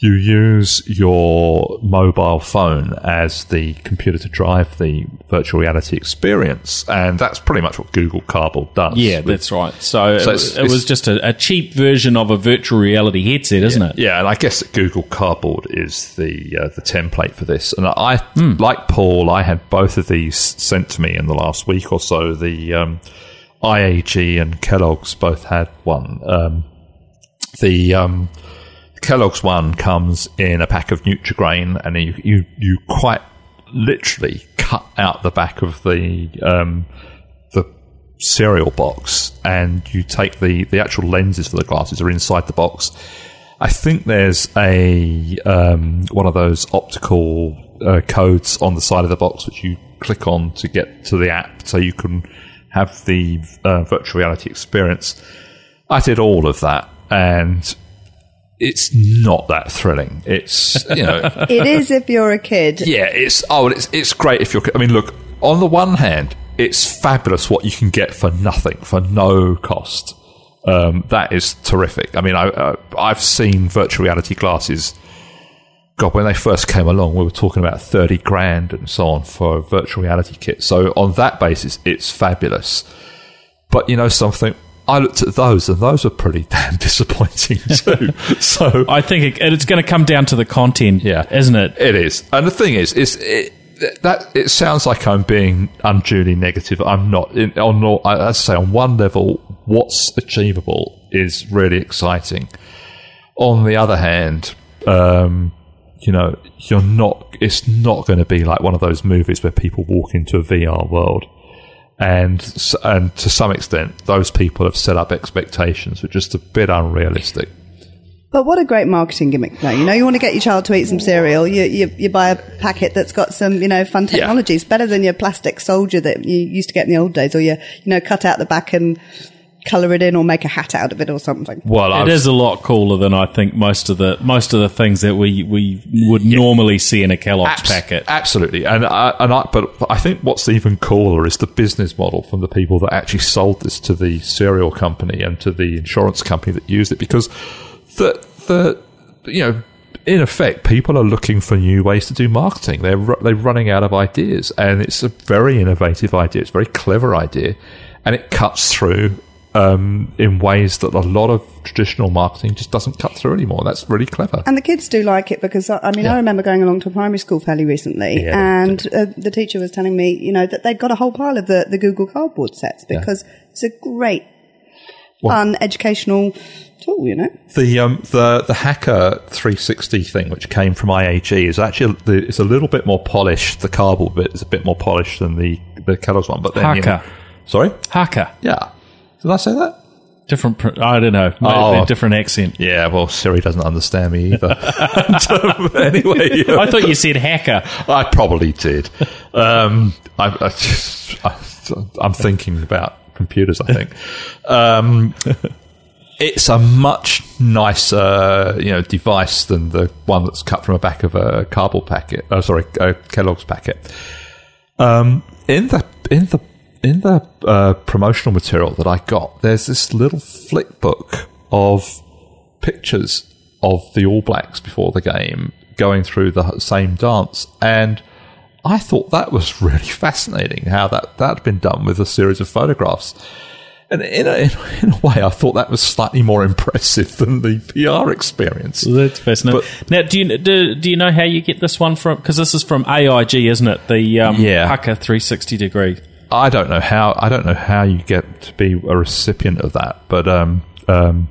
You use your mobile phone as the computer to drive the virtual reality experience, and that's pretty much what Google Cardboard does. Yeah, With- that's right. So, So it, it's- it was it's- just a, a cheap version of a virtual reality headset, isn't it? Yeah, and I guess Google Cardboard is the uh, the template for this. And I, Hmm. like Paul, I had both of these sent to me in the last week or so. The um, IAG and Kellogg's both had one. Um, the um, Kellogg's one comes in a pack of Nutrigrain, and you you, you quite literally cut out the back of the um, the cereal box and you take the, the actual lenses for the glasses are inside the box. I think there's a um, one of those optical uh, codes on the side of the box which you click on to get to the app so you can have the uh, virtual reality experience. I did all of that and it's not that thrilling. It's you know <laughs> it is if you're a kid. yeah, it's oh, it's it's great if you're. I mean, look. On the one hand, it's fabulous what you can get for nothing, for no cost. Um, that is terrific. I mean, I, uh, I've seen virtual reality glasses. God, when they first came along, we were talking about thirty grand and so on for a virtual reality kit. So on that basis, it's fabulous. But you know something. I looked at those, and those were pretty <laughs> damn disappointing too. <laughs> so I think it, it's going to come down to the content, Yeah. isn't it? It is, and the thing is, is it, that it sounds like I'm being unduly negative. I'm not. In, on all, I- I say, on one level, what's achievable is really exciting. On the other hand, um, you know, you're not. It's not going to be like one of those movies where people walk into a VR world. And and to some extent, those people have set up expectations which are just a bit unrealistic. But what a great marketing gimmick, though. You know, you want to get your child to eat some cereal, you, you, you buy a packet that's got some, you know, fun technologies. Better than your plastic soldier that you used to get in the old days, or you, you know, cut out the back and colour it in or make a hat out of it or something. Well, It I've- is a lot cooler than I think most of the most of the things that we we would normally see in a Kellogg's Abs- packet. Absolutely, and I, and I, but I think what's even cooler is the business model from the people that actually sold this to the cereal company and to the insurance company that used it, because the the you know in effect, people are looking for new ways to do marketing. They're ru- they're running out of ideas, and it's a very innovative idea. It's a very clever idea, and it cuts through um, in ways that a lot of traditional marketing just doesn't cut through anymore. That's really clever. And the kids do like it because, I I mean, Yeah. I remember going along to a primary school fairly recently Yeah, and uh, the teacher was telling me, you know, that they'd got a whole pile of the, the Google Cardboard sets because it's a great, fun, educational tool, you know? The um, the the Hacker 360 thing, which came from IAG, is actually the, it's a little bit more polished. The cardboard bit is a bit more polished than the the Kellogg's one. But then, you know- Hacker. sorry, Haka. yeah, did I say that? Different, pr- I don't know, maybe Oh. a different accent. Yeah, well, Siri doesn't understand me either. <laughs> And, um, anyway, I thought you said hacker. I probably did. Um, I, I just, I, I'm thinking about computers. I think um, it's a much nicer, you know, device than the one that's cut from the back of a cardboard packet. Oh, sorry, a Kellogg's packet. Um, in the in the in the uh, promotional material that I got, there's this little flick book of pictures of the All Blacks before the game going through the same dance, and I thought that was <laughs> really fascinating how that had been done with a series of photographs. And in a, in, a- <laughs> in a way, I thought that was slightly more <laughs> impressive than the PR experience. That's fascinating. now, do you do, do you know how you get this one from? Because this is from AIG, isn't it? The um, Yeah. Haka 360 degree. I don't know how I don't know how you get to be a recipient of that, but um, um,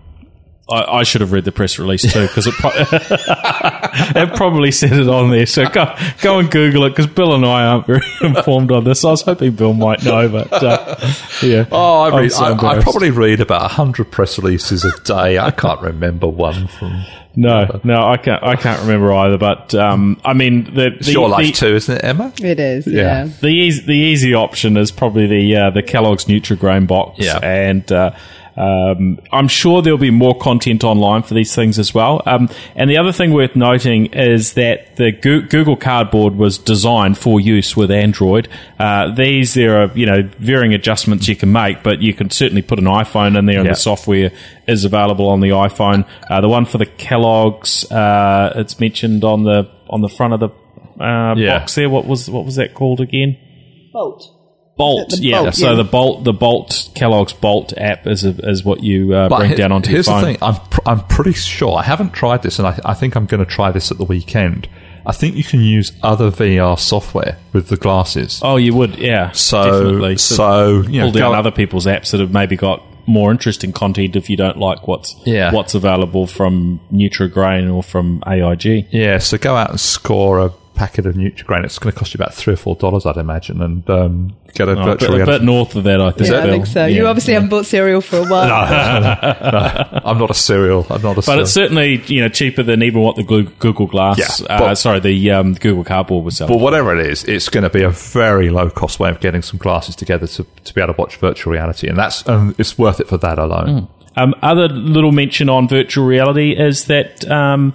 I, I should have read the press release too because it, pro- <laughs> it probably said it on there. So go go and Google it because Bill and I aren't very <laughs> informed on this. I was hoping Bill might know, but uh, yeah. oh, I, I'm read, so I, I probably read about hundred press releases a day. I can't remember one from. no, no, I can't. I can't remember either. But um, I mean, the, It's the, your the, life too, isn't it, Emma? It is, Yeah. yeah. the easy, the easy option is probably the uh, the Kellogg's Nutrigrain box, Yeah. and uh, um, I'm sure there'll be more content online for these things as well. Um, and the other thing worth noting is that the Google Cardboard was designed for use with Android. Uh, these there are you know varying adjustments you can make, but you can certainly put an iPhone in there, and Yeah. the software is available on the iPhone. Uh, the one for the Kellogg's, uh, it's mentioned on the on the front of the uh, Yeah. box there. What was what was that called again? Bolt. Bolt, The- yeah. Bolt, So yeah. the Bolt, the Bolt Kellogg's Bolt app is a, is what you uh, bring he- down onto your here's phone. the thing: I'm pr- I'm pretty sure I haven't tried this, and I, I think I'm going to try this at the weekend. I think you can use other VR software with the glasses. Oh, you would, yeah. so definitely. so you know, pull down other people's apps that have maybe got more interesting content if you don't like what's Yeah. what's available from Nutrigrain or from AIG. Yeah, so go out and score a packet of Nutrigrain. It's going to cost you about three or four dollars, I'd imagine, and um, get a Oh, a, bit, virtual a bit reality. north of that, I think. Yeah, I think so. You Yeah. obviously haven't bought cereal for a while. <laughs> I'm not a cereal. I'm not a. But it's certainly you know cheaper than even what the Google Glass, Yeah, uh, sorry, the um, Google Cardboard was selling. But whatever it is, it's going to be a very low cost way of getting some glasses together to, to be able to watch virtual reality, and that's um, it's worth it for that alone. Um, other little mention on virtual reality is that um,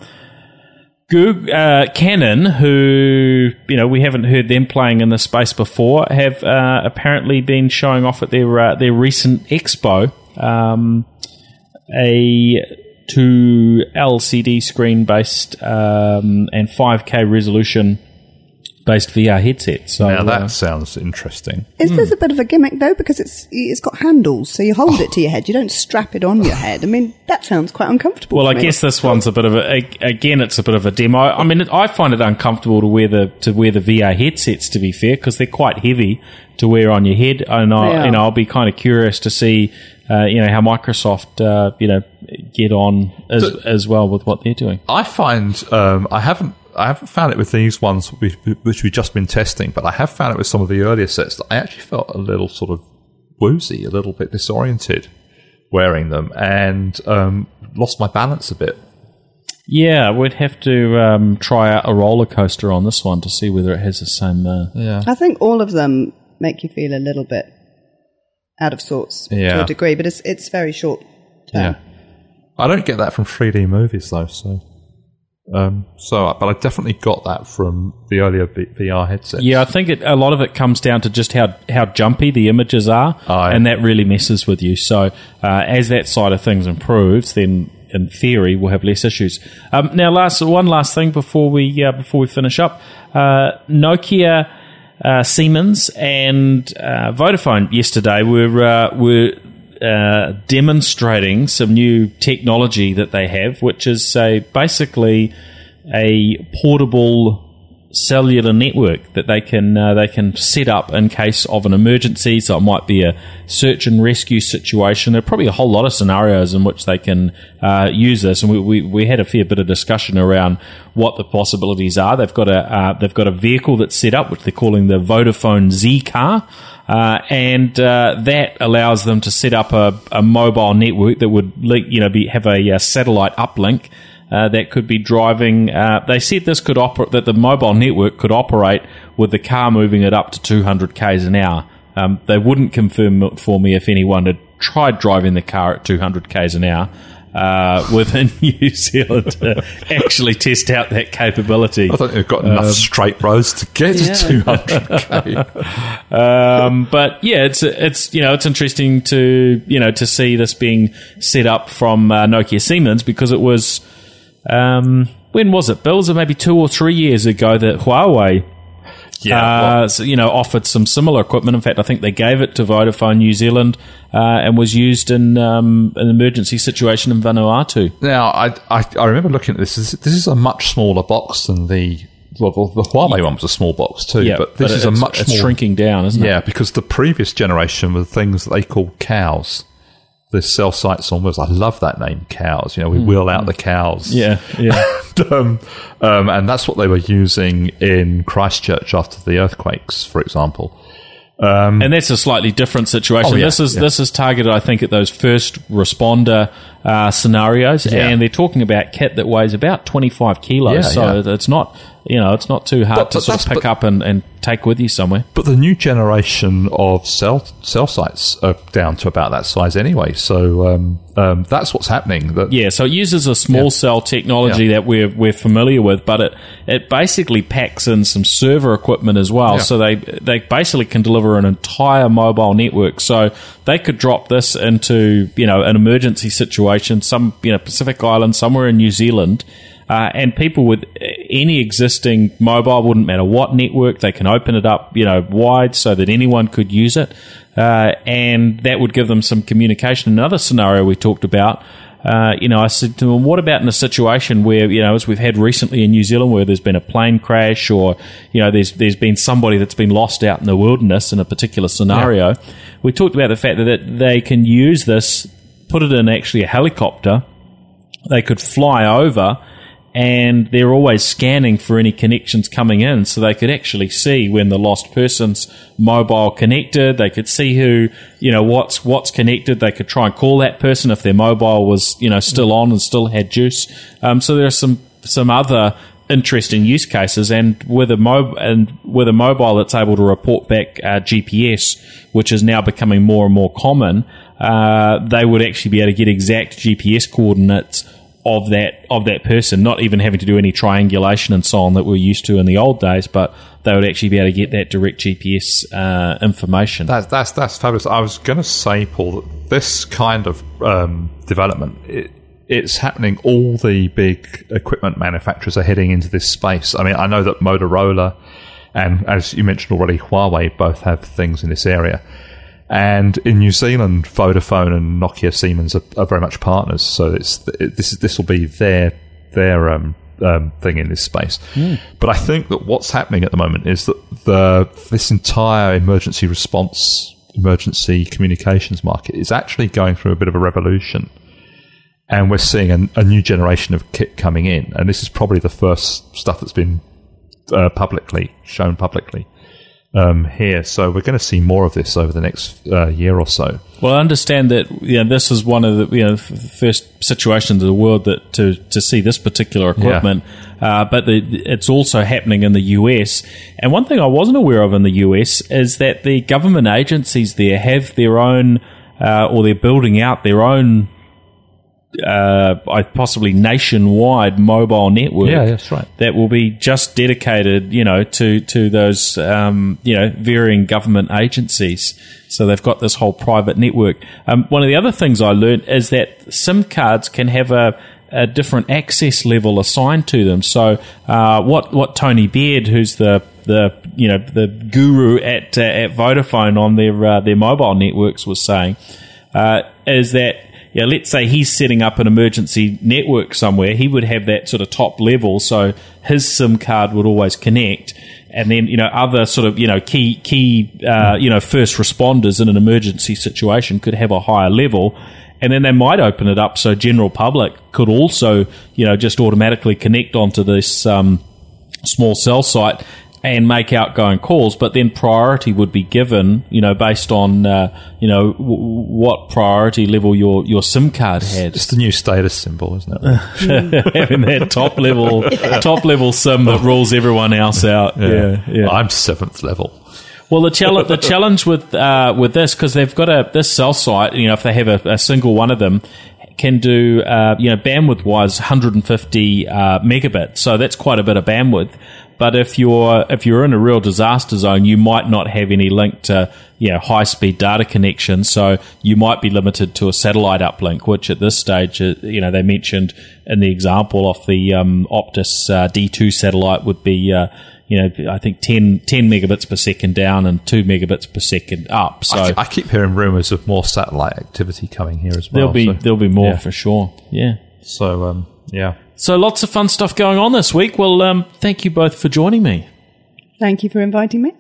Google, uh, Canon, who you know we haven't heard them playing in this space before, have uh, apparently been showing off at their uh, their recent expo um, a two LCD screen based um, and 5K resolution based VR headset. So Now that uh, sounds interesting. Is this a bit of a gimmick though? Because it's it's got handles, so you hold it to your head. You don't strap it on your head. I mean, that sounds quite uncomfortable. Well, I me. guess this one's a bit of a a- again, it's a bit of a demo. I mean, I find it uncomfortable to wear the to wear the VR headsets. To be fair, because they're quite heavy to wear on your head, and I, are. you know, I'll be kind of curious to see, uh, you know, how Microsoft, uh, you know, get on as So- as well with what they're doing. I find um, I haven't I haven't found it with these ones which, which we've just been testing, but I have found it with some of the earlier sets that I actually felt a little sort of woozy, a little bit disoriented wearing them, and um, lost my balance a bit. Yeah, we'd have to um, try out a roller coaster on this one to see whether it has the same. Uh, Yeah, I think all of them make you feel a little bit out of sorts to a degree, but it's it's very short term. yeah. I don't get that from 3D movies though, so. Um, so, but I definitely got that from the earlier V- VR headsets. Yeah, I think it, a lot of it comes down to just how, how jumpy the images are, Aye. and that really messes with you. So, uh, as that side of things improves, then in theory, we'll have less issues. Um, now, last one last thing before we uh, before we finish up, uh, Nokia. Uh, Siemens and uh, Vodafone yesterday were uh, were uh, demonstrating some new technology that they have, which is a, basically a portable cellular network that they can uh, they can set up in case of an emergency. So it might be a search and rescue situation. There are probably a whole lot of scenarios in which they can uh, use this, and we, we, we, had a fair bit of discussion around what the possibilities are. They've got a uh, they've got a vehicle that's set up, which they're calling the Vodafone Z car. Uh, and uh, that allows them to set up a, a, mobile network that would, you know, be, have a, a satellite uplink uh, that could be driving. Uh, they said this could operate that the mobile network could operate with the car moving at up to 200 k's an hour. Um, they wouldn't confirm for me if anyone had tried driving the car at 200 k's an hour. Uh, within <laughs> New Zealand to actually test out that capability. I think they've got enough um, straight roads to get yeah. to 200k. <laughs> um, but yeah, it's it's you know it's interesting to you know to see this being set up from uh, Nokia Siemens because it was um, when was it, Bill? Was it maybe two or three years ago that Huawei yeah, uh, well, so, you know, offered some similar equipment. In fact, I think they gave it to Vodafone New Zealand uh, and was used in um, an emergency situation in Vanuatu. Now, I, I, I remember looking at this. This is a much smaller box than the well, the Huawei yeah. one was a small box too, yeah, but this but is a much it's shrinking down, isn't it? Yeah, because the previous generation were things that they called cows the cell sites almost. I love that name, cows. You know, we mm. wheel out the cows. Yeah, yeah. <laughs> and, um, um, and that's what they were using in Christchurch after the earthquakes, for example. Um, and that's a slightly different situation. Oh, yeah, this is yeah. this is targeted, I think, at those first responder uh, scenarios, yeah. and they're talking about kit that weighs about twenty five kilos. so it's not you know, it's not too hard but, to but sort of pick up and, and take with you somewhere. But the new generation of cell cell sites are down to about that size anyway. So um, um, that's what's happening. That, yeah, so it uses a small yeah. cell technology yeah. that we're we're familiar with, but it it basically packs in some server equipment as well. Yeah. So they they basically can deliver an entire mobile network. So they could drop this into you know an emergency situation, some you know Pacific Island, somewhere in New Zealand uh, and people with any existing mobile, wouldn't matter what network, they can open it up, you know, wide so that anyone could use it. Uh, and that would give them some communication. Another scenario we talked about, uh, you know, I said to them, what about in a situation where, you know, as we've had recently in New Zealand where there's been a plane crash or, you know, there's, there's been somebody that's been lost out in the wilderness in a particular scenario. Yeah. We talked about the fact that they can use this, put it in actually a helicopter. They could fly over and they're always scanning for any connections coming in so they could actually see when the lost person's mobile connected. They could see who you know what's what's connected. They could try and call that person if their mobile was you know still on and still had juice. Um, so there are some some other interesting use cases and with a mobile and with a mobile that's able to report back uh, GPS which is now becoming more and more common uh, they would actually be able to get exact GPS coordinates of that of that person, not even having to do any triangulation and so on that we're used to in the old days, but they would actually be able to get that direct GPS uh, information. That's that's that's fabulous. I was going to say, Paul, that this kind of um, development. It, it's happening. All the big equipment manufacturers are heading into this space. I mean, I know that Motorola and, as you mentioned already, Huawei both have things in this area. And in New Zealand, Vodafone and Nokia Siemens are, are very much partners. So it's it, this is this will be their their um, um, thing in this space. Mm. But I think that what's happening at the moment is that the this entire emergency response, emergency communications market is actually going through a bit of a revolution. And we're seeing a, a new generation of kit coming in, and this is probably the first stuff that's been uh, publicly shown publicly um, here. So we're going to see more of this over the next uh, year or so. Well, I understand that you know, this is one of the you know first situations in the world that to to see this particular equipment. Yeah. Uh, but the, it's also happening in the US. And one thing I wasn't aware of in the US is that the government agencies there have their own, uh, or they're building out their own uh, possibly nationwide mobile network. Yeah, that's right. That will be just dedicated, you know, to to those um, you know varying government agencies. So they've got this whole private network. Um, one of the other things I learned is that SIM cards can have a a different access level assigned to them. So, uh, what what Tony Beard, who's the the you know the guru at uh, at Vodafone on their uh, their mobile networks, was saying, uh, is that yeah, let's say he's setting up an emergency network somewhere, he would have that sort of top level, so his SIM card would always connect. And then, you know, other sort of, you know, key, key, uh, you know, first responders in an emergency situation could have a higher level and then they might open it up so general public could also, you know, just automatically connect onto this um, small cell site and make outgoing calls, but then priority would be given, you know, based on, uh, you know, w- what priority level your, your SIM card had. It's the new status symbol, isn't it? <laughs> Having that top level, <laughs> top level SIM that rules everyone else out. Yeah, yeah. I'm seventh level. Well, the challenge the challenge with uh, with this because they've got a this cell site. You know, if they have a, a single one of them, can do uh, you know bandwidth wise 150 uh, megabits. So that's quite a bit of bandwidth. But if you're if you're in a real disaster zone, you might not have any link to you know high speed data connection. So you might be limited to a satellite uplink, which at this stage, uh, you know, they mentioned in the example of the um, Optus uh, D2 satellite would be uh, you know, I think 10, 10 megabits per second down and 2 megabits per second up. So I, I keep hearing rumours of more satellite activity coming here as well. there'll be so, there'll be more yeah. for sure. Yeah. So, um, yeah. So lots of fun stuff going on this week. Well, um, thank you both for joining me. Thank you for inviting me.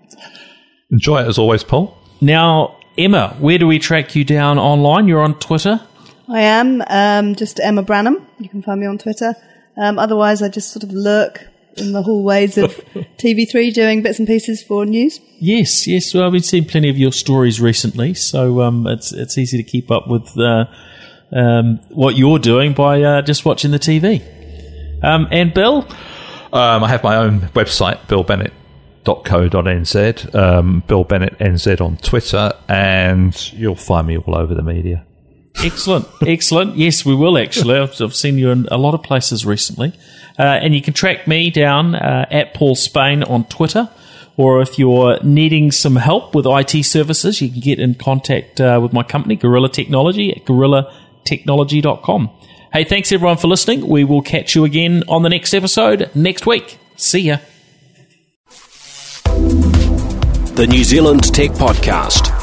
Enjoy it as always, Paul. Now, Emma, where do we track you down online? You're on Twitter. I am um, just Emma Branham. You can find me on Twitter. Um, otherwise, I just sort of lurk in the hallways of <laughs> TV3 doing bits and pieces for news. Yes, yes. Well, we've seen plenty of your stories recently, so um, it's it's easy to keep up with uh, um, what you're doing by uh, just watching the TV. Um, and Bill, Um, I have my own website, billbennett.co.nz, um, Bill Bennett NZ on Twitter, and you'll find me all over the media. Excellent, excellent. Yes, we will actually. I've, seen you in a lot of places recently, uh, and you can track me down uh, at Paul Spain on Twitter. Or if you're needing some help with IT services, you can get in contact uh, with my company, Gorilla Technology, at gorillatechnology.com. Hey, thanks everyone for listening. We will catch you again on the next episode next week. See ya. The New Zealand Tech Podcast,